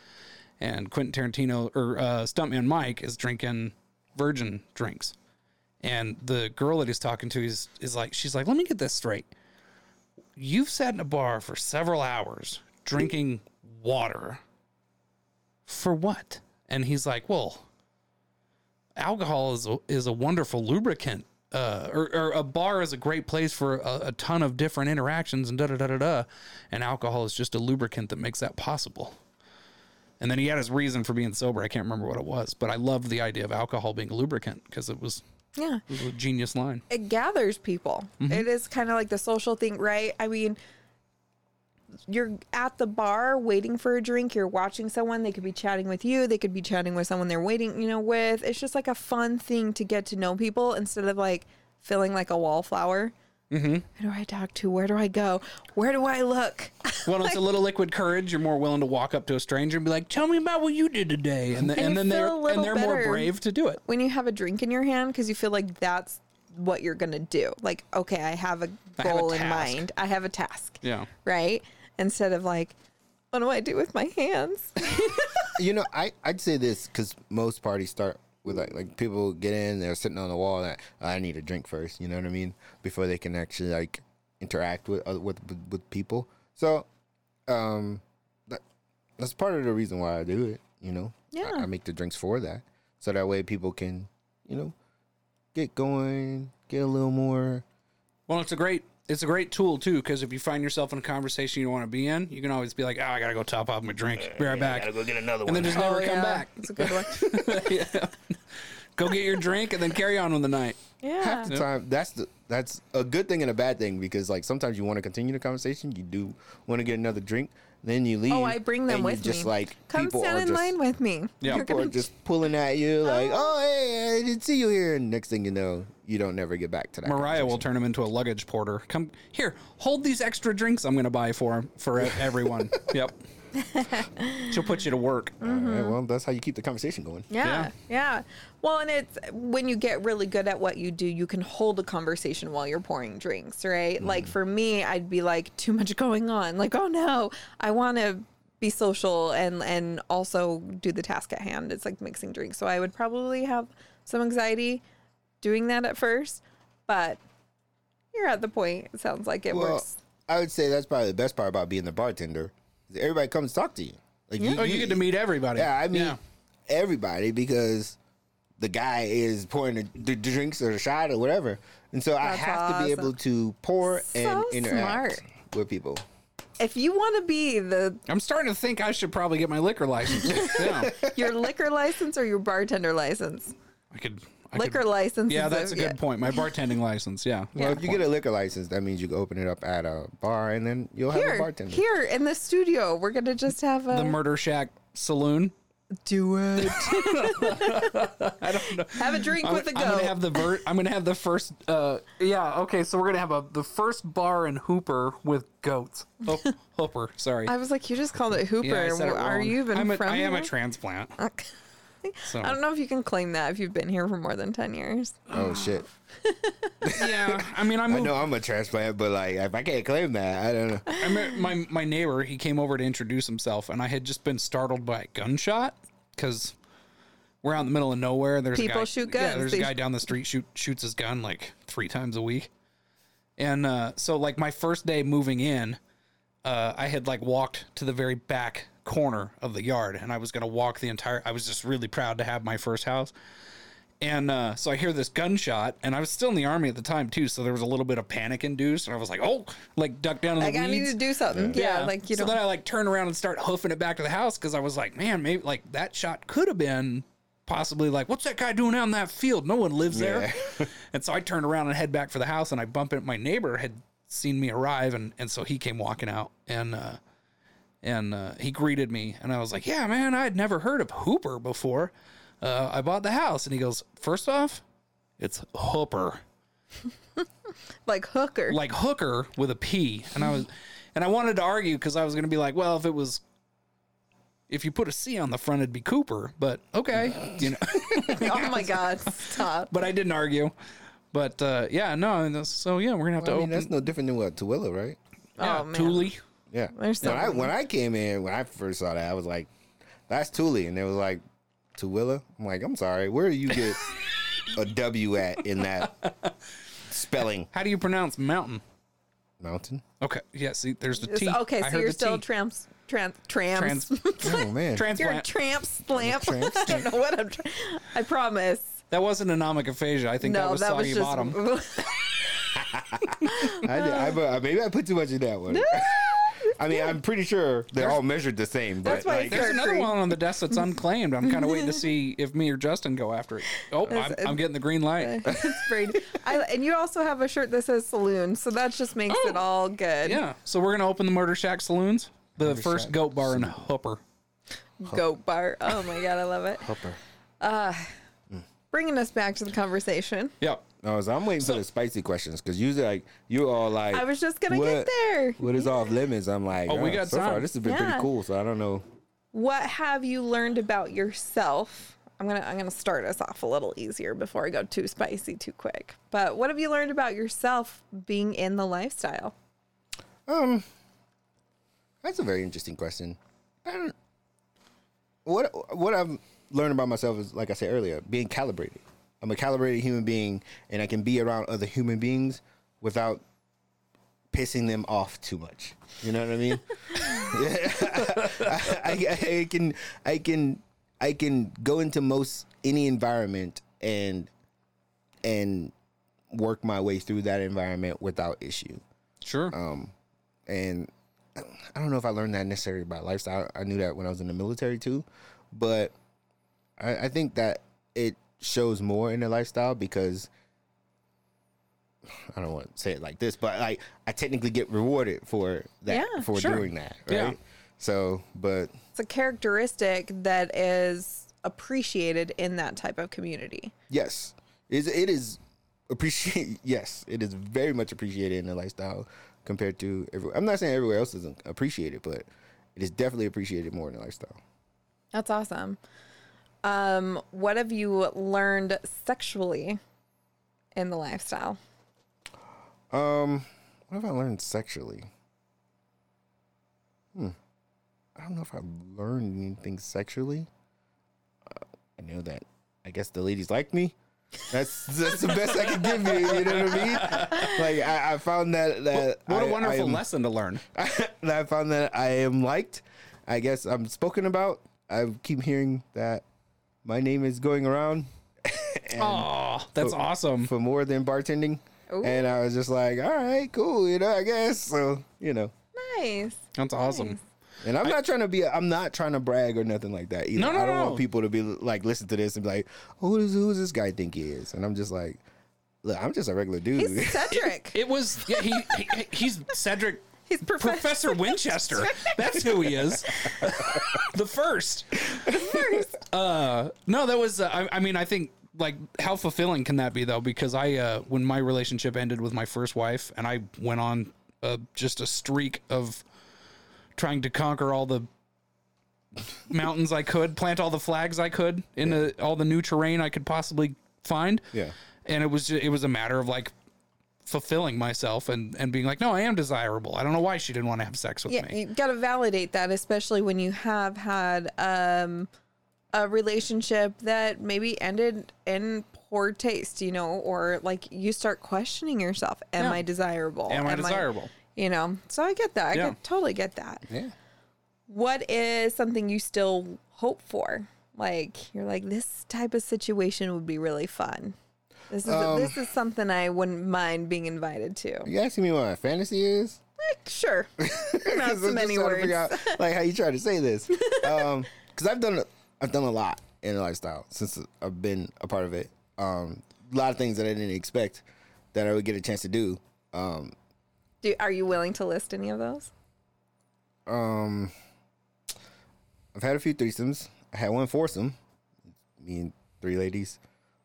and Quentin Tarantino or uh, Stuntman Mike is drinking virgin drinks, and the girl that he's talking to is is like, she's like, let me get this straight. You've sat in a bar for several hours drinking water. For what? And he's like, well, alcohol is a, is a wonderful lubricant. Uh, or, or a bar is a great place for a, a ton of different interactions and da da da da da. And alcohol is just a lubricant that makes that possible. And then he had his reason for being sober. I can't remember what it was, but I loved the idea of alcohol being a lubricant because it was, Yeah. it was a genius line. it gathers people. Mm-hmm. It is kind of like the social thing, right? I mean, you're at the bar waiting for a drink, you're watching someone, they could be chatting with you, they could be chatting with someone they're waiting, you know, with. It's just like a fun thing to get to know people instead of like feeling like a wallflower. Mm-hmm. Who do I talk to? Where do I go? Where do I look? Well, it's a little liquid courage. You're more willing to walk up to a stranger and be like, "Tell me about what you did today," and, the, And and, then they're feel a little and they're more brave to do it. when you have a drink in your hand because you feel like that's what you're gonna do. Like, okay, I have a I have a goal in mind. I have a task. Yeah. Right? Instead of like, what do I do with my hands? You know, I I'd say this because most parties start with like like people get in, they're sitting on the wall, and I need a drink first. You know what I mean? Before they can actually like interact with other with with, with people. So, um, that, that's part of the reason why I do it. You know, Yeah. I, I make the drinks for that, so that way people can, you know, get going, get a little more. Well, it's a great it's a great tool too because if you find yourself in a conversation you don't want to be in, you can always be like, "Oh, I gotta go top off my drink. Be right back." Gotta go get another one, and then just never Oh, come yeah. back. It's a good one. Go get your drink and then carry on with the night. yeah. half the time that's the that's a good thing and a bad thing because like sometimes you want to continue the conversation you do want to get another drink then you oh, leave Oh, I bring them and with you just me. like Come people stand are in just line with me. Yeah. You're people are just pulling at you like oh. oh hey I didn't see you here and next thing you know you don't never get back to that Mariah will turn him into a luggage porter. Come here, hold these extra drinks I'm gonna buy for him for e- everyone. yep. She'll put you to work. Mm-hmm. All right, well, that's how you keep the conversation going. Yeah, Yeah. yeah. Well, and it's when you get really good at what you do, you can hold a conversation while you're pouring drinks, right? Mm-hmm. Like for me, I'd be like too much going on. Like, oh no, I want to be social and and also do the task at hand. It's like mixing drinks. So I would probably have some anxiety doing that at first, but you're at the point. It sounds like it Well, works. I would say that's probably the best part about being the bartender. Is Everybody comes to talk to you. Like Oh, you get to meet everybody. Yeah, I mean Yeah. everybody because the guy is pouring the, the drinks or the shot or whatever, and so I That's have to be able to pour and interact smart. with people. If you want to be the I'm starting to think I should probably get my liquor license. yeah, your liquor license or your bartender license, I could. I liquor could, license. Yeah, that's a yeah. good point. My bartending license. Yeah. Well, if you get a liquor license, that means you can open it up at a bar, and then you'll have a bartender. here in the studio, we're gonna just have a the Murder Shack Saloon. do it. I don't know. Have a drink I'm, with a I'm gonna have the ver- I'm gonna have the first. Uh, yeah. Okay. So we're gonna have a the first bar in Hooper with goats. Oh, Hooper. Sorry. I was like, you just called it Hooper. yeah, I said it Are wrong. you even I'm a, from I am a here? transplant. So I don't know if you can claim that if you've been here for more than ten years. oh shit! yeah. I mean, I I moved. know I'm a transplant, but like if I can't claim that, I don't know. I met my my neighbor. He came over to introduce himself, and I had just been startled by a gunshot because we're out in the middle of nowhere. There's a People guy, shoot Yeah, guns. there's They a guy sh- down the street shoot shoots his gun like three times a week, and uh, so like my first day moving in, uh, I had like walked to the very back corner of the yard, and I was gonna walk the entire. I was just really proud to have my first house. And uh, so I hear this gunshot, and I was still in the army at the time too, so there was a little bit of panic induced, and I was like, "Oh!" Like duck down in Like the I weeds. need to do something. Yeah, like you so know. then I like turn around and start hoofing it back to the house because I was like, man, maybe like that shot could have been possibly like, what's that guy doing out in that field? No one lives there. and so I turned around and head back for the house, and I bump into my neighbor had seen me arrive, and and so he came walking out and. uh and uh, he greeted me, and I was like, "Yeah, man, I had never heard of Hooper before. Uh, I bought the house." And he goes, first off, it's Hooper like hooker. like hooker with a P. And I was, and I wanted to argue because I was going to be like, well, if it was, if you put a C on the front, it'd be Cooper. But okay, you know. oh my god, stop. but I didn't argue. But uh, yeah, no. So yeah, we're gonna have to I mean, open. that's no different than what Tooele, right? yeah, oh man. Thule. Yeah. There's when I when I came in, when I first saw that, I was like, "That's Thule," and they was like, "Tooele." I'm like, "I'm sorry, where do you get a W at in that spelling How do you pronounce mountain? mountain?" Okay, yeah. See, there's the It's- T. okay, I so heard you're the still T. tramps, tramp, trams. Trans, Oh man, you're a transplant. tramp slamp. Tramp I don't know what I'm. Tra- I promise. that wasn't anomic aphasia. I think that No, was that soggy was just. bottom. I, did, I, but maybe I put too much in that one. I mean, I'm pretty sure they're all measured the same. But That's why like, it's There's another Mercury. one on the desk that's unclaimed. I'm kind of waiting to see if me or Justin go after it. Oh, I'm, I'm getting the green light. it's very. I, and you also have a shirt that says saloon, so that just makes it oh, all good. Yeah. So we're gonna open the Murder Shack saloons, the first goat bar in Hooper. Goat bar. Oh my god, I love it. Hopper. Uh, bringing us back to the conversation. Yep. No, so I'm waiting for the spicy questions because usually like you all like. I was just gonna what, get there. What is off limits? I'm like, Oh, we uh, got so far. This has been Yeah. pretty cool. So I don't know. What have you learned about yourself? I'm gonna I'm gonna start us off a little easier before I go too spicy too quick. But what have you learned about yourself being in the lifestyle? Um, that's a very interesting question. I don't. What what I've learned about myself is, like I said earlier, being calibrated. I'm a calibrated human being, and I can be around other human beings without pissing them off too much. You know what I mean? I, I, I can I can I can go into most any environment and and work my way through that environment without issue Sure. Um, and I don't know if I learned that necessarily by lifestyle. I knew that when I was in the military too, but I, I think that it shows more in the lifestyle because I don't want to say it like this, but like I technically get rewarded for that Yeah, for sure. doing that, right? Yeah. So, but It's a characteristic that is appreciated in that type of community. yes, is it is appreciate. Yes, it is very much appreciated in the lifestyle compared to. Every, I'm not saying everywhere else isn't appreciated, but it is definitely appreciated more in the lifestyle. That's awesome. Um, what have you learned sexually in the lifestyle? Um, what have I learned sexually? Hmm. I don't know if I've learned anything sexually. Uh, I know that. I guess the ladies like me. That's that's the best I can give you. You know what I mean? Like I, I found that that What a I- I wonderful am- lesson to learn. I found that I am liked. I guess I'm spoken about. I keep hearing that my name is going around Oh, that's awesome. for more than bartending. Ooh. And I was just like, all right, cool, you know, I guess. So, you know. Nice. That's awesome. And I'm not trying to be I'm not trying to brag or nothing like that either. No, no, I don't no. want people to be like listen to this and be like, who does who does this guy think he is? And I'm just like, look, I'm just a regular dude. He's Cedric. It was yeah. He, he he's Cedric. He's Professor. Professor Winchester. That's who he is. the first. The First. Uh, no, that was. Uh, I, I mean, I think like how fulfilling can that be though? Because I, uh, when my relationship ended with my first wife, and I went on uh, just a streak of trying to conquer all the mountains I could, plant all the flags I could in the, all the new terrain I could possibly find. Yeah. and it was ju- it was a matter of like fulfilling myself and and being like, no, I am desirable. I don't know why she didn't want to have sex with Yeah, me. you got to validate that, especially when you have had um, a relationship that maybe ended in poor taste, you know, or like you start questioning yourself: Am Yeah. I desirable? Am I desirable? you know, so I get that. I Yeah. could totally get that. yeah. What is something you still hope for? Like you're like this type of situation would be really fun. This is Um, this is something I wouldn't mind being invited to. You asking me what my fantasy is? Like, sure, not so many words. out, like how you try to say this. Um, because I've done I've done a lot in the lifestyle since I've been a part of it. Um, a lot of things that I didn't expect that I would get a chance to do. Um, Do, are you willing to list any of those? um, I've had a few threesomes. I had one foursome, me and three ladies.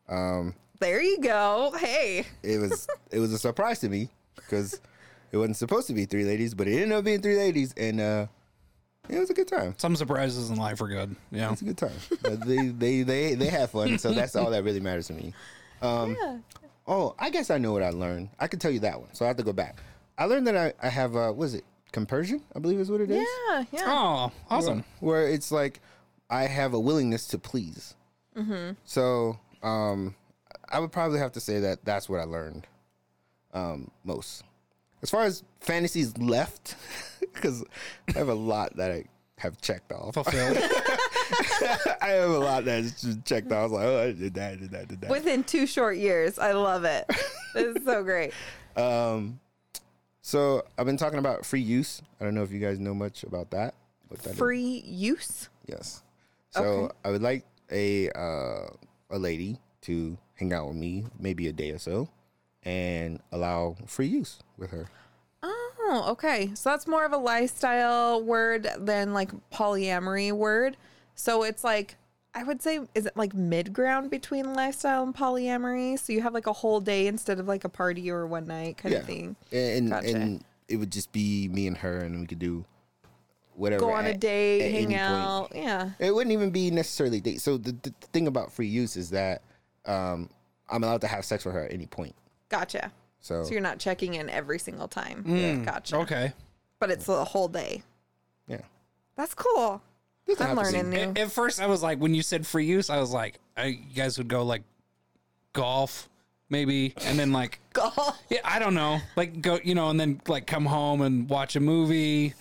Um, There you go. Hey, it was it was a surprise to me because it wasn't supposed to be three ladies, but it ended up being three ladies, and uh, it was a good time. Some surprises in life are good. Yeah. It's a good time. They, they they they have fun, so that's all that really matters to me. Um, yeah. Oh, I guess I know what I learned. I could tell you that one, so I have to go back. I learned that I, I have uh, what is it compersion? I believe is what it is. Yeah, yeah. Oh, awesome. Where it's like I have a willingness to please. Mm-hmm. So um, I would probably have to say that that's what I learned um, most. As far as fantasies left, because I have a lot that I have checked off. Fulfilled. I have a lot that's just checked off. I was like, oh, I did that, I did that, I did that. Within two short years. I love it. this is so great. Um, so I've been talking about free use. I don't know if you guys know much about that. What that is. Free use. Yes. So Okay. I would like a uh, a lady to hang out with me, maybe a day or so, and allow free use with her. Oh, okay. So that's more of a lifestyle word than like polyamory word. So it's like I would say is it like mid ground between lifestyle and polyamory? So you have like a whole day instead of like a party or one night kind of thing. And Gotcha. and it would just be me and her, and we could do whatever. Go on a date, hang any point. out. Yeah. It wouldn't even be necessarily date. So the, the thing about free use is that um, I'm allowed to have sex with her at any point. Gotcha. So, So you're not checking in every single time. Mm. Gotcha. okay. But it's the whole day. yeah. That's cool. Doesn't I'm have to learning new. At, at first, I was like, when you said free use, I was like, I, you guys would go like golf, maybe, and then like, Golf. yeah, I don't know, like go, you know, and then like come home and watch a movie,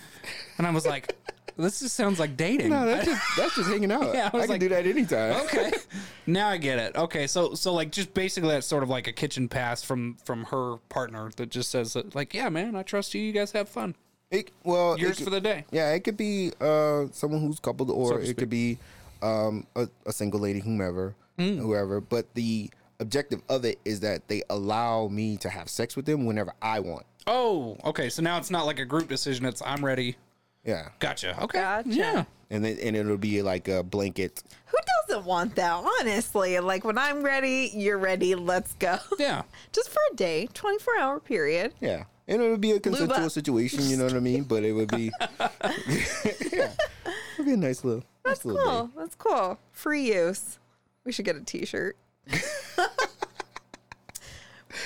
and I was like, this just sounds like dating. No, that's just that's just hanging out. Yeah, I I, can like- do that anytime. okay now i get it okay so so like just basically that's sort of like a kitchen pass from from her partner that just says that, like yeah man i trust you you guys have fun It, well, yours it for the day Yeah, it could be uh, someone who's coupled, or So it could be um, a, a single lady, whomever, Mm. whoever. But the objective of it is that they allow me to have sex with them whenever I want. oh okay so now it's not like a group decision it's i'm ready Yeah, gotcha okay Gotcha. yeah and then and it'll be like a blanket. Who doesn't want that? Honestly, like when I'm ready, you're ready. Let's go. yeah Just for a day, 24 hour period. Yeah, and it would be a consensual up. situation. You know what I mean? But it would be, yeah, it would be a nice little, That's nice little cool. day. That's cool. Free use. We should get a T-shirt.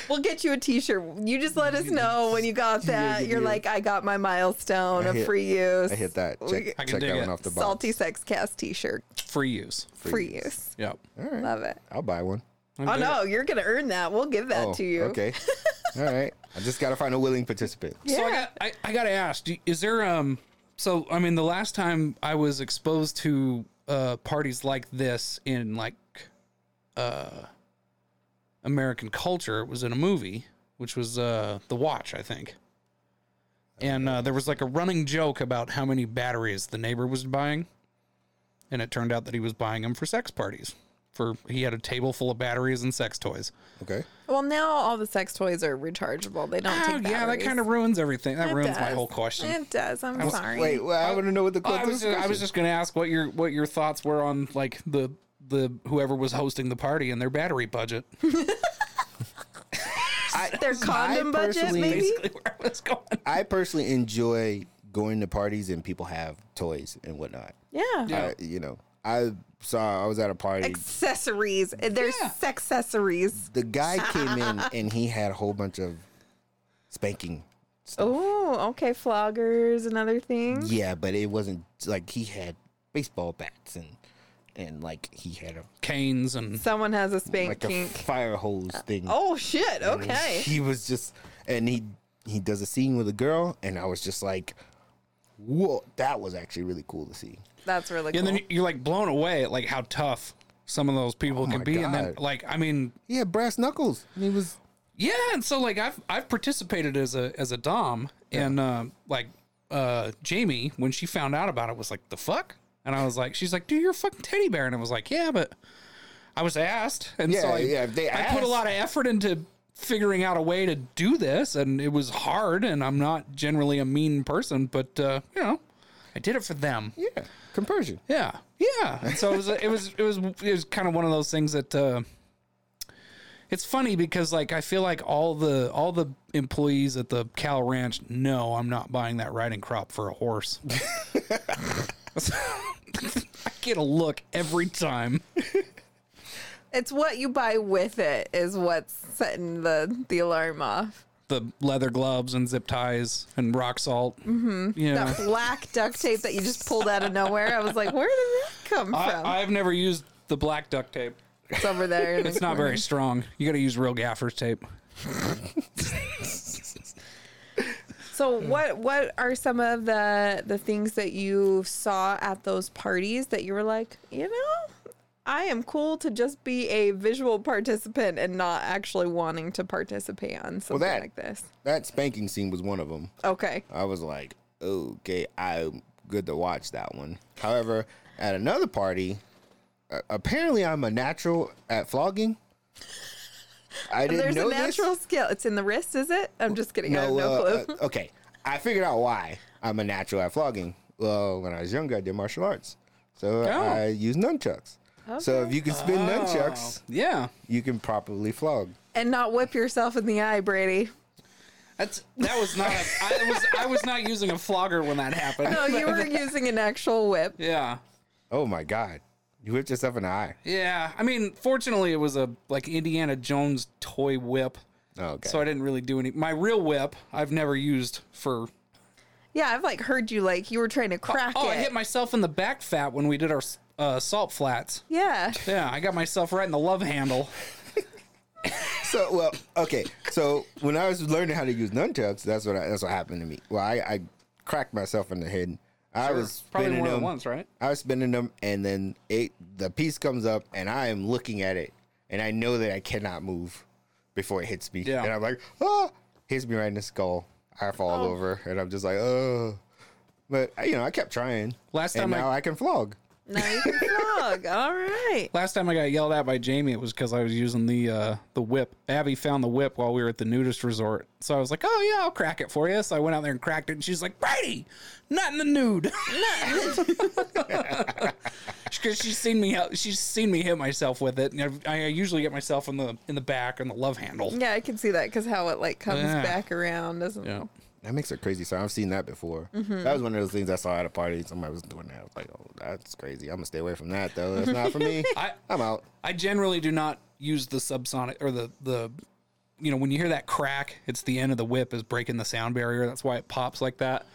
We'll get you a T-shirt. You just let us know when you got that. yeah, You're yeah. like, I got my milestone I of hit- free use. I hit that. Check, I can check dig that it. one off the box. Salty Sex Cast T-shirt. Free use. Free, use. Yep. All right, Love it. I'll buy one. I Oh dig no, it. you're gonna earn that. We'll give that oh, to you. okay. All right. I just gotta find a willing participant. Yeah. So I got I, I gotta ask, do- is there um so I mean the last time I was exposed to uh parties like this in like uh American culture was in a movie, which was uh The Watch, I think. And uh, there was like a running joke about how many batteries the neighbor was buying. And it turned out that he was buying them for sex parties. For he had a table full of batteries and sex toys. Okay. Well, now all the sex toys are rechargeable. They don't Oh, take yeah, that kind of ruins everything. That It ruins my does. whole question. It does. I'm was- sorry. Wait, well, I want to know what the Oh, I question was just, I was just going to ask what your what your thoughts were on like the the whoever was hosting the party and their battery budget. I, Their condom budget, personally- maybe? Where I was going. I personally enjoy going to parties and people have toys and whatnot. Yeah. Yeah. I, you know, I saw I was at a party. Accessories. There's Yeah. sex accessories. the guy came in and he had a whole bunch of spanking. Oh, okay. Floggers and other things. Yeah, but it wasn't like he had baseball bats and and like he had a Canes and Someone has a spank like a fire hose thing. Oh shit. And Okay. He was just and he he does a scene with a girl and I was just like, whoa, that was actually really cool to see. That's really cool. and then you're like blown away at like how tough some of those people can my be and then like I mean He had brass knuckles. And he was Yeah, and so like I've I've participated as a as a dom, and uh, like uh, Jamie when she found out about it was like the fuck, and I was like, she's like, dude, you're a fucking teddy bear, and I was like, yeah, but I was asked, and so I, yeah, they I put a lot of effort into figuring out a way to do this, and it was hard, and I'm not generally a mean person, but uh, you know, I did it for them. yeah, compersion. Yeah, yeah. And so it was, it was, it was, it was kind of one of those things that uh, it's funny because like I feel like all the all the employees at the Cal Ranch know I'm not buying that riding crop for a horse. I get a look every time. it's what you buy with it is what's setting the the alarm off. The leather gloves and zip ties and rock salt. Mm-hmm. Yeah. That black duct tape that you just pulled out of nowhere. I was like, where did that come from? I, I've never used the black duct tape. it's over there. It's the not very strong. You got to use real gaffer's tape. So hmm. what what are some of the the things that you saw at those parties that you were like, you know, I am cool to just be a visual participant and not actually wanting to participate on something that- like this. That spanking scene was one of them. Okay. I was like, okay, I'm good to watch that one. However, at another party, apparently I'm a natural at flogging. I didn't There's know a natural this. skill. It's in the wrist, is it? I'm just kidding. I have no uh, clue. uh, okay, I figured out why I'm a natural at flogging. Well, when I was younger, I did martial arts, so Oh. I use nunchucks. So if you can spin nunchucks, Yeah. you can properly flog. and not whip yourself in the eye, Brady. That's that was not. A, I was I was not using a flogger when that happened. No, you were using an actual whip. Yeah, Oh my god, you whipped yourself in the eye. yeah. I mean, fortunately, it was a like Indiana Jones toy whip, Oh, okay. so I didn't really do any. My real whip, I've never used for. Yeah, I've like heard you like you were trying to crack Oh, it. I hit myself in the back fat when we did our uh, salt flats. yeah. Yeah, I got myself right in the love handle. So well, okay. So when I was learning how to use nunchucks, that's what I, that's what happened to me. Well, I, I cracked myself in the head. I was Probably spinning more them than once, right? I was spinning them, and then it the piece comes up, and I am looking at it, and I know that I cannot move before it hits me. Yeah. And I'm like, ah, hits me right in the skull. I fall Oh. over, and I'm just like, oh. But you know, I kept trying. Last time I- now I can flog. Can flog. All right. Last time I got yelled at by Jamie, it was because I was using the uh, the whip. Abby found the whip while we were at the nudist resort, so I was like, "Oh yeah, I'll crack it for you." So I went out there and cracked it, and she's like, "Brady, not in the nude." because she's seen me. She's seen me hit myself with it, and I've- I usually get myself in the in the back and the love handle. Yeah, I can see that because how it like comes Yeah. back around, doesn't Yeah. That makes it crazy. So I've seen that before. Mm-hmm. That was one of those things I saw at a party. Somebody was doing that. I was like, oh, that's crazy. I'm gonna stay away from that though. That's not for me. I I'm out. I generally do not use the subsonic or the the you know when you hear that crack, it's the end of the whip is breaking the sound barrier. That's why it pops like that.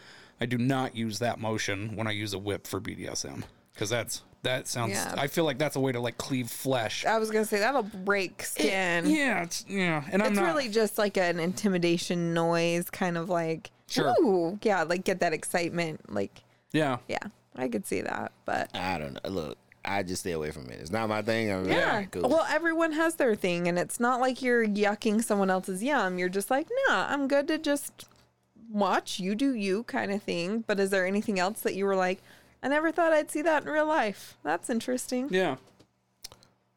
I do not use that motion when I use a whip for BDSM because that's that sounds. Yeah. I feel like that's a way to like cleave flesh. I was gonna say that'll break skin. yeah, it's yeah, and I'm it's not really just like an intimidation noise, kind of like, Sure. ooh, yeah, like get that excitement. Like, yeah. yeah, I could see that, but I don't know. Look, I just stay away from it. It's not my thing. I'm yeah. like, cool. Well, everyone has their thing, and it's not like you're yucking someone else's yum. You're just like, nah, I'm good to just watch you do you kind of thing. But is there anything else that you were like, I never thought I'd see that in real life? That's interesting. Yeah.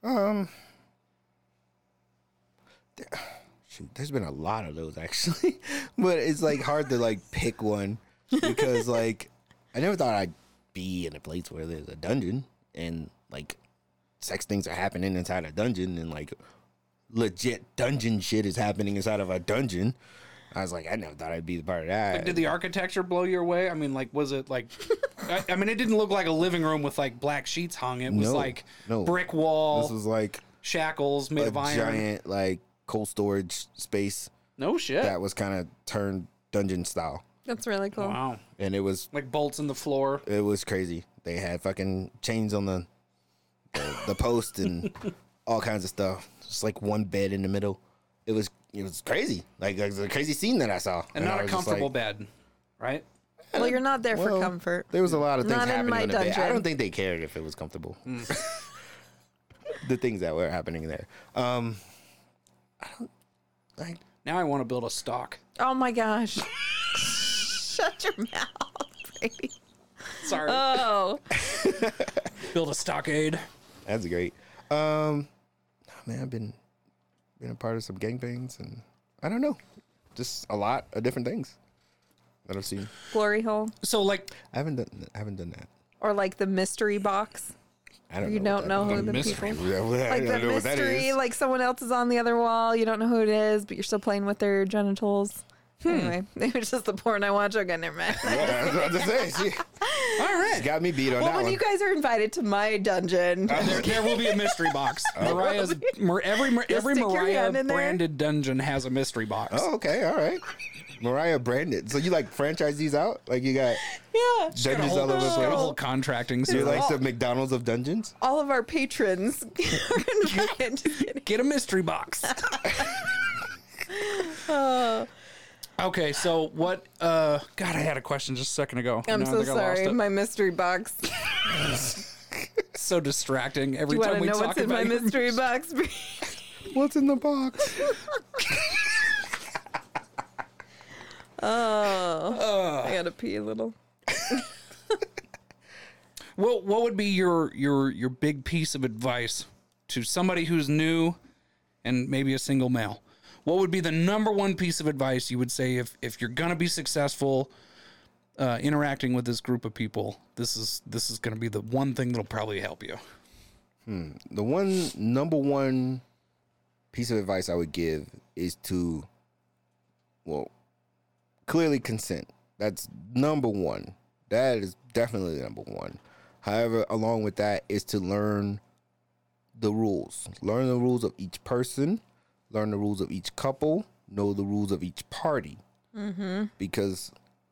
Um, there- shoot, there's been a lot of those actually, but it's like hard to like pick one because like I never thought I'd be in a place where there's a dungeon and like sex things are happening inside a dungeon and like legit dungeon shit is happening inside of a dungeon. I was like, I never thought I'd be a part of that. Like, did the architecture blow your way? I mean, like, was it like? I, I mean, it didn't look like a living room with like black sheets hung. It was No, like no. brick wall, this was like shackles made a of iron. giant like cold storage space No shit. that was kind of turned dungeon style, That's really cool. wow. and it was Like bolts in the floor. it was crazy. They had fucking chains on the the, the post and all kinds of stuff. Just like one bed in the middle. It was it was crazy. Like it was a crazy scene that I saw. And I not a comfortable like, bed, right? Well, you're not there for comfort. There was a lot of things Not in happening my in the bed. I don't think they cared if it was comfortable. Hmm. the things that were happening there. Um, I don't like. Now I want to build a stock. Oh my gosh. Shut your mouth, Brady. Sorry, Oh. build a stockade. That's great. Um, man, I've been been a part of some gangbangs and I don't know, just a lot of different things that I've seen. Glory hole. So like, I haven't done. I haven't done that. Or like the mystery box. I don't. Know. You know don't know who the mystery people. Yeah, well, I Like the don't know what that mystery, is. like someone else is on the other wall. You don't know who it is, but you're still playing with their genitals. Hmm. Anyway, it was just the porn I watch. Okay, never mind. Yeah, I was about to say. She, all right, she got me beat on that one. well, that when one. you guys are invited to my dungeon, there, there will be a mystery box. Mariah's every every stick your Mariah hand in there. branded dungeon has a mystery box. oh, okay, all right. Mariah branded. So you like franchise these out? Like you got yeah, dungeons all over the She's got place. whole contracting. You're service. like the McDonald's of dungeons. all of our patrons are invited. Just kidding. Get a mystery box. Okay, so what? uh God, I had a question just a second ago. I'm Now so think I lost sorry. it. My mystery box. It's so distracting every You want time to we know talk what's in about my your- mystery box? What's in the box? oh, I gotta pee a little. What What would be your your your big piece of advice to somebody who's new and maybe a single male? What would be the number one piece of advice you would say if if you're gonna be successful uh, interacting with this group of people? This is this is gonna be the one thing that'll probably help you. the one number one piece of advice I would give is to, well, clearly consent. That's number one. That is definitely number one. However, along with that is to learn the rules. Learn the rules of each person. Learn the rules of each couple. Know the rules of each party. Mm-hmm. Because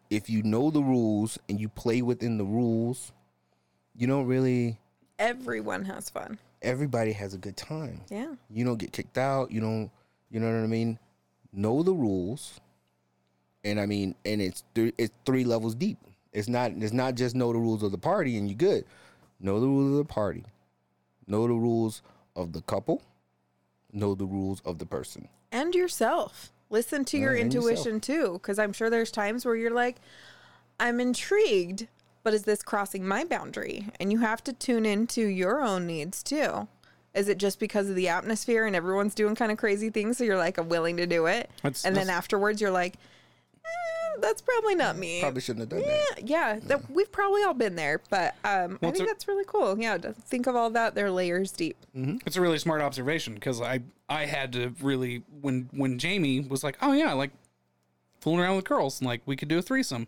if you know the rules and you play within the rules, you don't really Everyone has fun. everybody has a good time. Yeah. You don't get kicked out. You don't. You know what I mean? Know the rules. And I mean, and it's th- it's three levels deep. It's not. It's not just know the rules of the party and you're good. Know the rules of the party. Know the rules of the couple. Know the rules of the person. and yourself. Listen to your Yeah, and yourself. intuition too, because I'm sure there's times where you're like, I'm intrigued, but is this crossing my boundary? And you have to tune into your own needs too. Is it just because of the atmosphere and everyone's doing kind of crazy things, so you're like, I'm willing to do it, That's- and then afterwards you're like, that's probably not me. Probably shouldn't have done yeah, that. yeah. That, we've probably all been there, but um, I Well, it's think a- that's really cool. Yeah, to think of all that. They're layers deep. It's a really smart observation because I I had to really when when Jamie was like, oh yeah, like fooling around with girls and like we could do a threesome,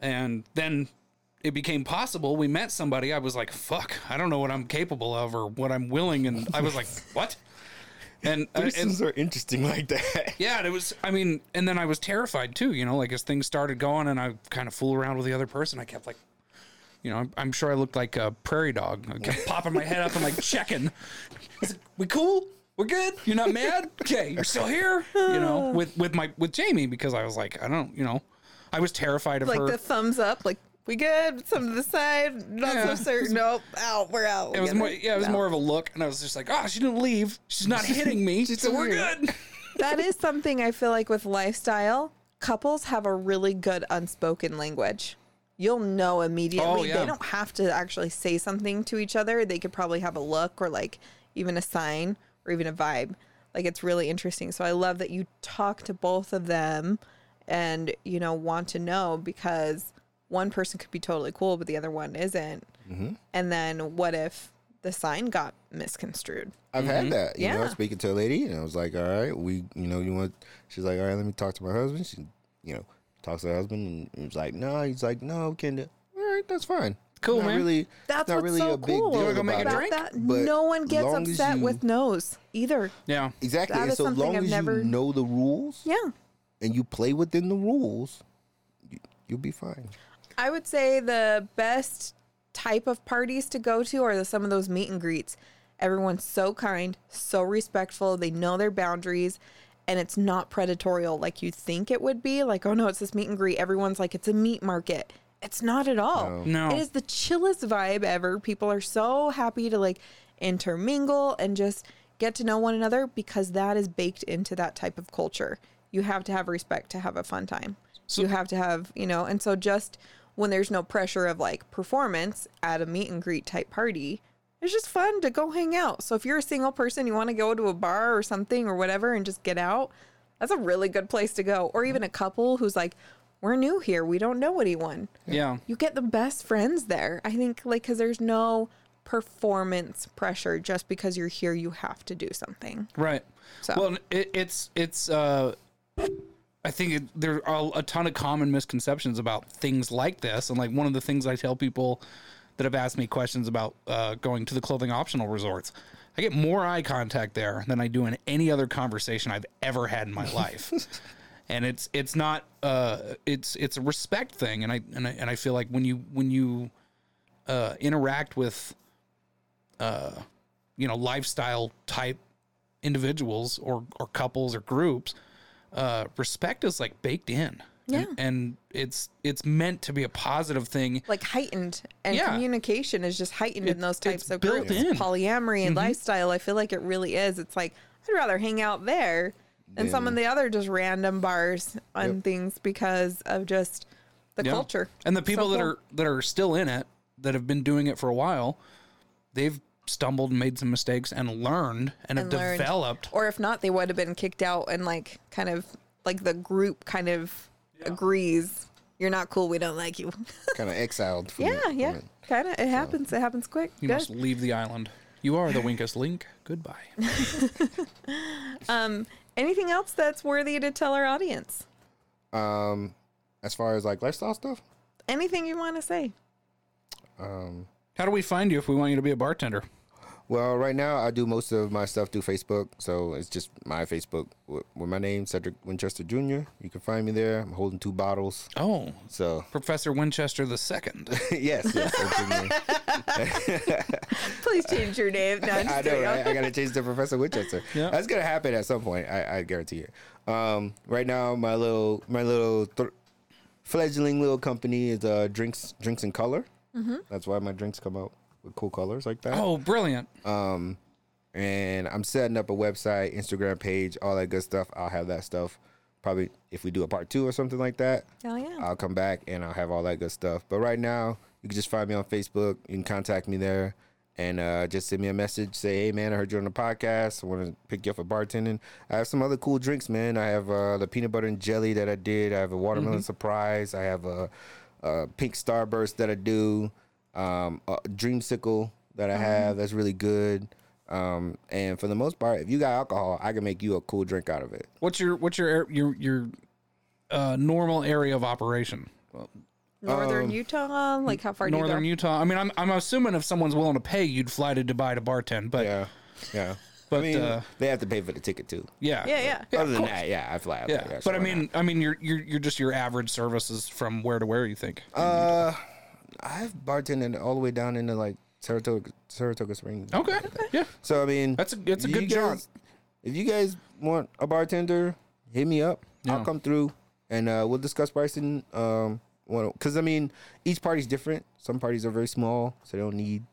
and then it became possible. We met somebody. I was like, fuck, I don't know what I'm capable of or what I'm willing, and I was like, what? And, uh, are interesting like that. yeah, and it was. I mean, and then I was terrified too. You know, like as things started going, and I kind of fool around with the other person. I kept like, you know, I'm, I'm sure I looked like a prairie dog. I kept popping my head up and like checking. I said, we cool? We're good. You're not mad? Okay, you're still here. You know, with with my with Jamie because I was like, I don't, you know, I was terrified of Like her. the thumbs up, like we good. Some to the side, not Yeah. so certain. Nope, out. We're out. it was more, yeah, it was No. more of a look, and I was just like, oh, she didn't leave. She's not hitting me, so still we're good. that is something I feel like with lifestyle, couples have a really good unspoken language. You'll know immediately. Oh, yeah. They don't have to actually say something to each other. They could probably have a look or like even a sign or even a vibe. Like it's really interesting. So I love that you talk to both of them and, you know, want to know because one person could be totally cool, but the other one isn't. Mm-hmm. And then what if the sign got misconstrued? I've had that. You know, speaking to a lady, and I was like, all right, we, you know, you want, she's like, all right, let me talk to my husband. She, you know, talks to her husband, and he's like, no, he's like, no, Kendra, all right, that's fine. Cool, not man. Really, That's not what's really so a big cool deal wanna make a about it. drink? That But no one gets upset you- with no's either. Yeah, Exactly. That And is so long I've as never- you know the rules Yeah. and you play within the rules, you, you'll be fine. I would say the best type of parties to go to are the, some of those meet and greets. Everyone's so kind, so respectful. They know their boundaries, and it's not predatorial like you think it would be. Like, oh no, it's this meet and greet. Everyone's like, it's a meat market. It's not at all. No. It is the chillest vibe ever. People are so happy to like intermingle and just get to know one another because that is baked into that type of culture. You have to have respect to have a fun time. you have to have, you know, and so just when there's no pressure of like performance at a meet and greet type party, it's just fun to go hang out. So if you're a single person, you want to go to a bar or something or whatever and just get out, that's a really good place to go. Or even a couple who's like, we're new here, we don't know anyone yeah. you get the best friends there. I think like because there's no performance pressure just because you're here, you have to do something. Right. So- Well, it, it's it's. uh I think it, there are a ton of common misconceptions about things like this, and like one of the things I tell people that have asked me questions about uh, going to the clothing optional resorts, I get more eye contact there than I do in any other conversation I've ever had in my life. and it's it's not uh it's it's a respect thing and I and I and I feel like when you when you uh interact with uh you know lifestyle type individuals or or couples or groups uh respect is like baked in Yeah. and, and it's it's meant to be a positive thing Like heightened and Yeah. communication is just heightened in those types it's of built groups. in. Mm-hmm. Polyamory and lifestyle, I feel like it really is. It's like I'd rather hang out there than some of the other just random bars and things because of just the Yeah. culture. and the people So that cool. are that are still in it that have been doing it for a while they've stumbled and made some mistakes and learned and, And have learned. developed or if not, they would have been kicked out and like kind of like the group kind of agrees. You're not cool. We don't like you. Kind of exiled. From yeah, it, yeah. it. Kind of. It happens. It happens quick. you Good. must leave the island you are the weakest link goodbye um, Anything else that's worthy to tell our audience? Um, as far as like lifestyle stuff, Anything you want to say? um, how do we find you if we want you to be a bartender well, right now I do most of my stuff through Facebook, so it's just my Facebook with, with my name, Cedric Winchester Jr. You can find me there. I'm holding two bottles, oh so professor winchester the second yes, yes, that's in there. Please change your name. No, I'm I just know, right? I gotta change to Professor Winchester. Yeah. That's gonna happen at some point. I, I guarantee it. Um, right now, my little my little th- fledgling little company is uh, drinks drinks in color. Mm-hmm. That's why my drinks come out with cool colors like that. oh brilliant Um, and I'm setting up a website, Instagram page, all that good stuff. I'll have that stuff. Probably if we do a part two or something like that, Oh yeah. I'll come back and I'll have all that good stuff. But right now, you can just find me on Facebook. You can contact me there. and uh, just send me a message. Say, hey man, I heard you're on the podcast. I want to pick you up for bartending. I have some other cool drinks, man. I have uh, the peanut butter and jelly that I did. I have a watermelon surprise. I have a, a pink starburst that I do. Um, a dreamsicle that I have that's really good. Um, and for the most part, if you got alcohol, I can make you a cool drink out of it. What's your what's your your your uh, normal area of operation? Northern Utah? Like how far Northern do you Utah. I mean, I'm I'm assuming if someone's willing to pay, you'd fly to Dubai to bartend. But yeah, Yeah, yeah. But, I mean, uh, they have to pay for the ticket too. yeah, go? Yeah, yeah. Other than course. that, yeah, I fly out Yeah, there. but I so why mean, I mean, you're you're you're just your average services from where to where you think. uh, I've bartended all the way down into like Saratoga, Saratoga Springs. okay, yeah, So I mean, That's a- that's a good jaunt. guys- If you guys want a bartender, hit me up. Yeah. I'll come through and uh, we'll discuss pricing. Um, because I mean, each party's different. Some parties are very small, so they don't need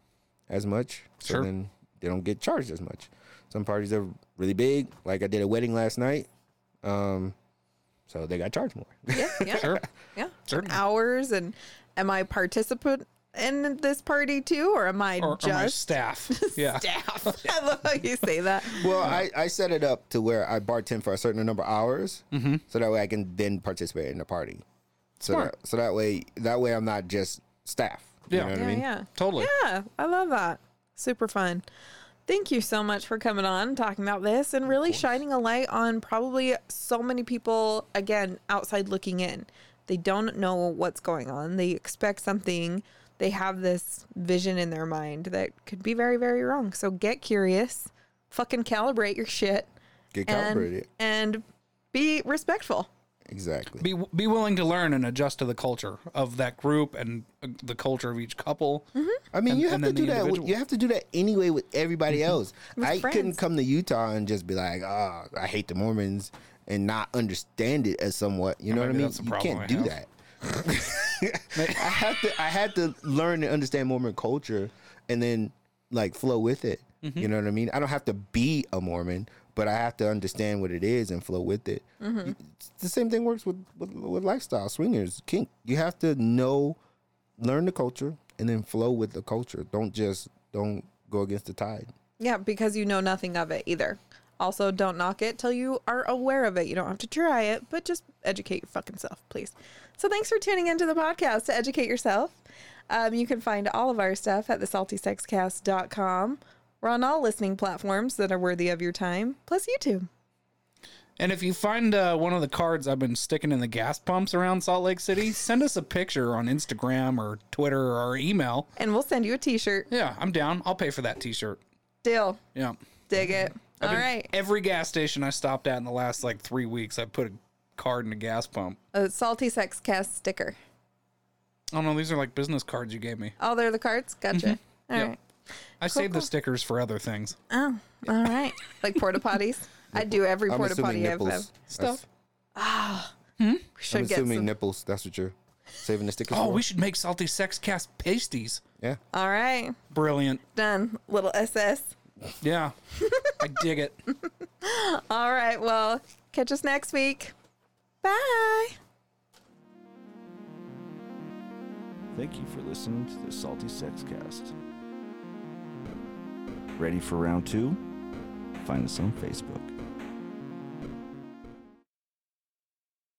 as much. So Sure. then they don't get charged as much. Some parties are really big. Like I did a wedding last night. Um, so they got charged more. Yeah, yeah. sure. Yeah. Certainly. Hours and am I participant in this party too, or am I Or, or my just staff. Yeah, staff? I love how you say that. Well, I, I set it up to where I bartend for a certain number of hours, so that way I can then participate in the party. So Smart. that, so that way that way I'm not just staff. You Yeah. know what Yeah, I mean? yeah. totally. Yeah, I love that. Super fun. Thank you so much for coming on, talking about this, and really shining a light on probably so many people, again, outside looking in. They don't know what's going on. They expect something. They have this vision in their mind that could be very, very wrong. So get curious, fucking calibrate your shit, Get and, calibrated. and be respectful. Exactly. Be be willing to learn and adjust to the culture of that group and uh, the culture of each couple. I mean, and- you have and to then do the that. With, individual. you have to do that anyway with everybody else. With I couldn't friends. come to Utah and just be like, "Ah, I hate the Mormons," and not understand it as somewhat. You know what I maybe mean? that's the You problem can't I do have. that. I had to. I had to learn and understand Mormon culture, and then like flow with it. Mm-hmm. You know what I mean? I don't have to be a Mormon, but I have to understand what it is and flow with it. It's the same thing works with, with with lifestyle swingers, kink. You have to know, learn the culture, and then flow with the culture. Don't just don't go against the tide. Yeah, because you know nothing of it either. Also, don't knock it till you are aware of it. You don't have to try it, but just educate your fucking self, please. So, thanks for tuning into the podcast to educate yourself. Um, you can find all of our stuff at thesaltysexcast.com. We're on all listening platforms that are worthy of your time, plus YouTube. And if you find uh, one of the cards I've been sticking in the gas pumps around Salt Lake City, send us a picture on Instagram or Twitter or email. And we'll send you a t shirt. Yeah, I'm down. I'll pay for that T-shirt. Deal. Yeah. Dig it. All right. Every gas station I stopped at in the last like three weeks, I put a card in a gas pump. A salty sex cast sticker. Oh no, these are like business cards you gave me. Oh, they're the cards? Gotcha. All right. Yep. I saved the stickers for other things. Oh, all right. Like porta potties. I do every I'm porta potty I've nipples. have. Stuff. Ah, hmm? We should That's, I'm get assuming some. nipples. That's what you're saving the stickers Oh, for. we should make salty sex cast pasties. yeah. All right. Brilliant. Done. Little SS. Yeah. I dig it. All right. Well, catch us next week. Bye. Thank you for listening to the Salty Sex Cast. Ready for round two? Find us on Facebook.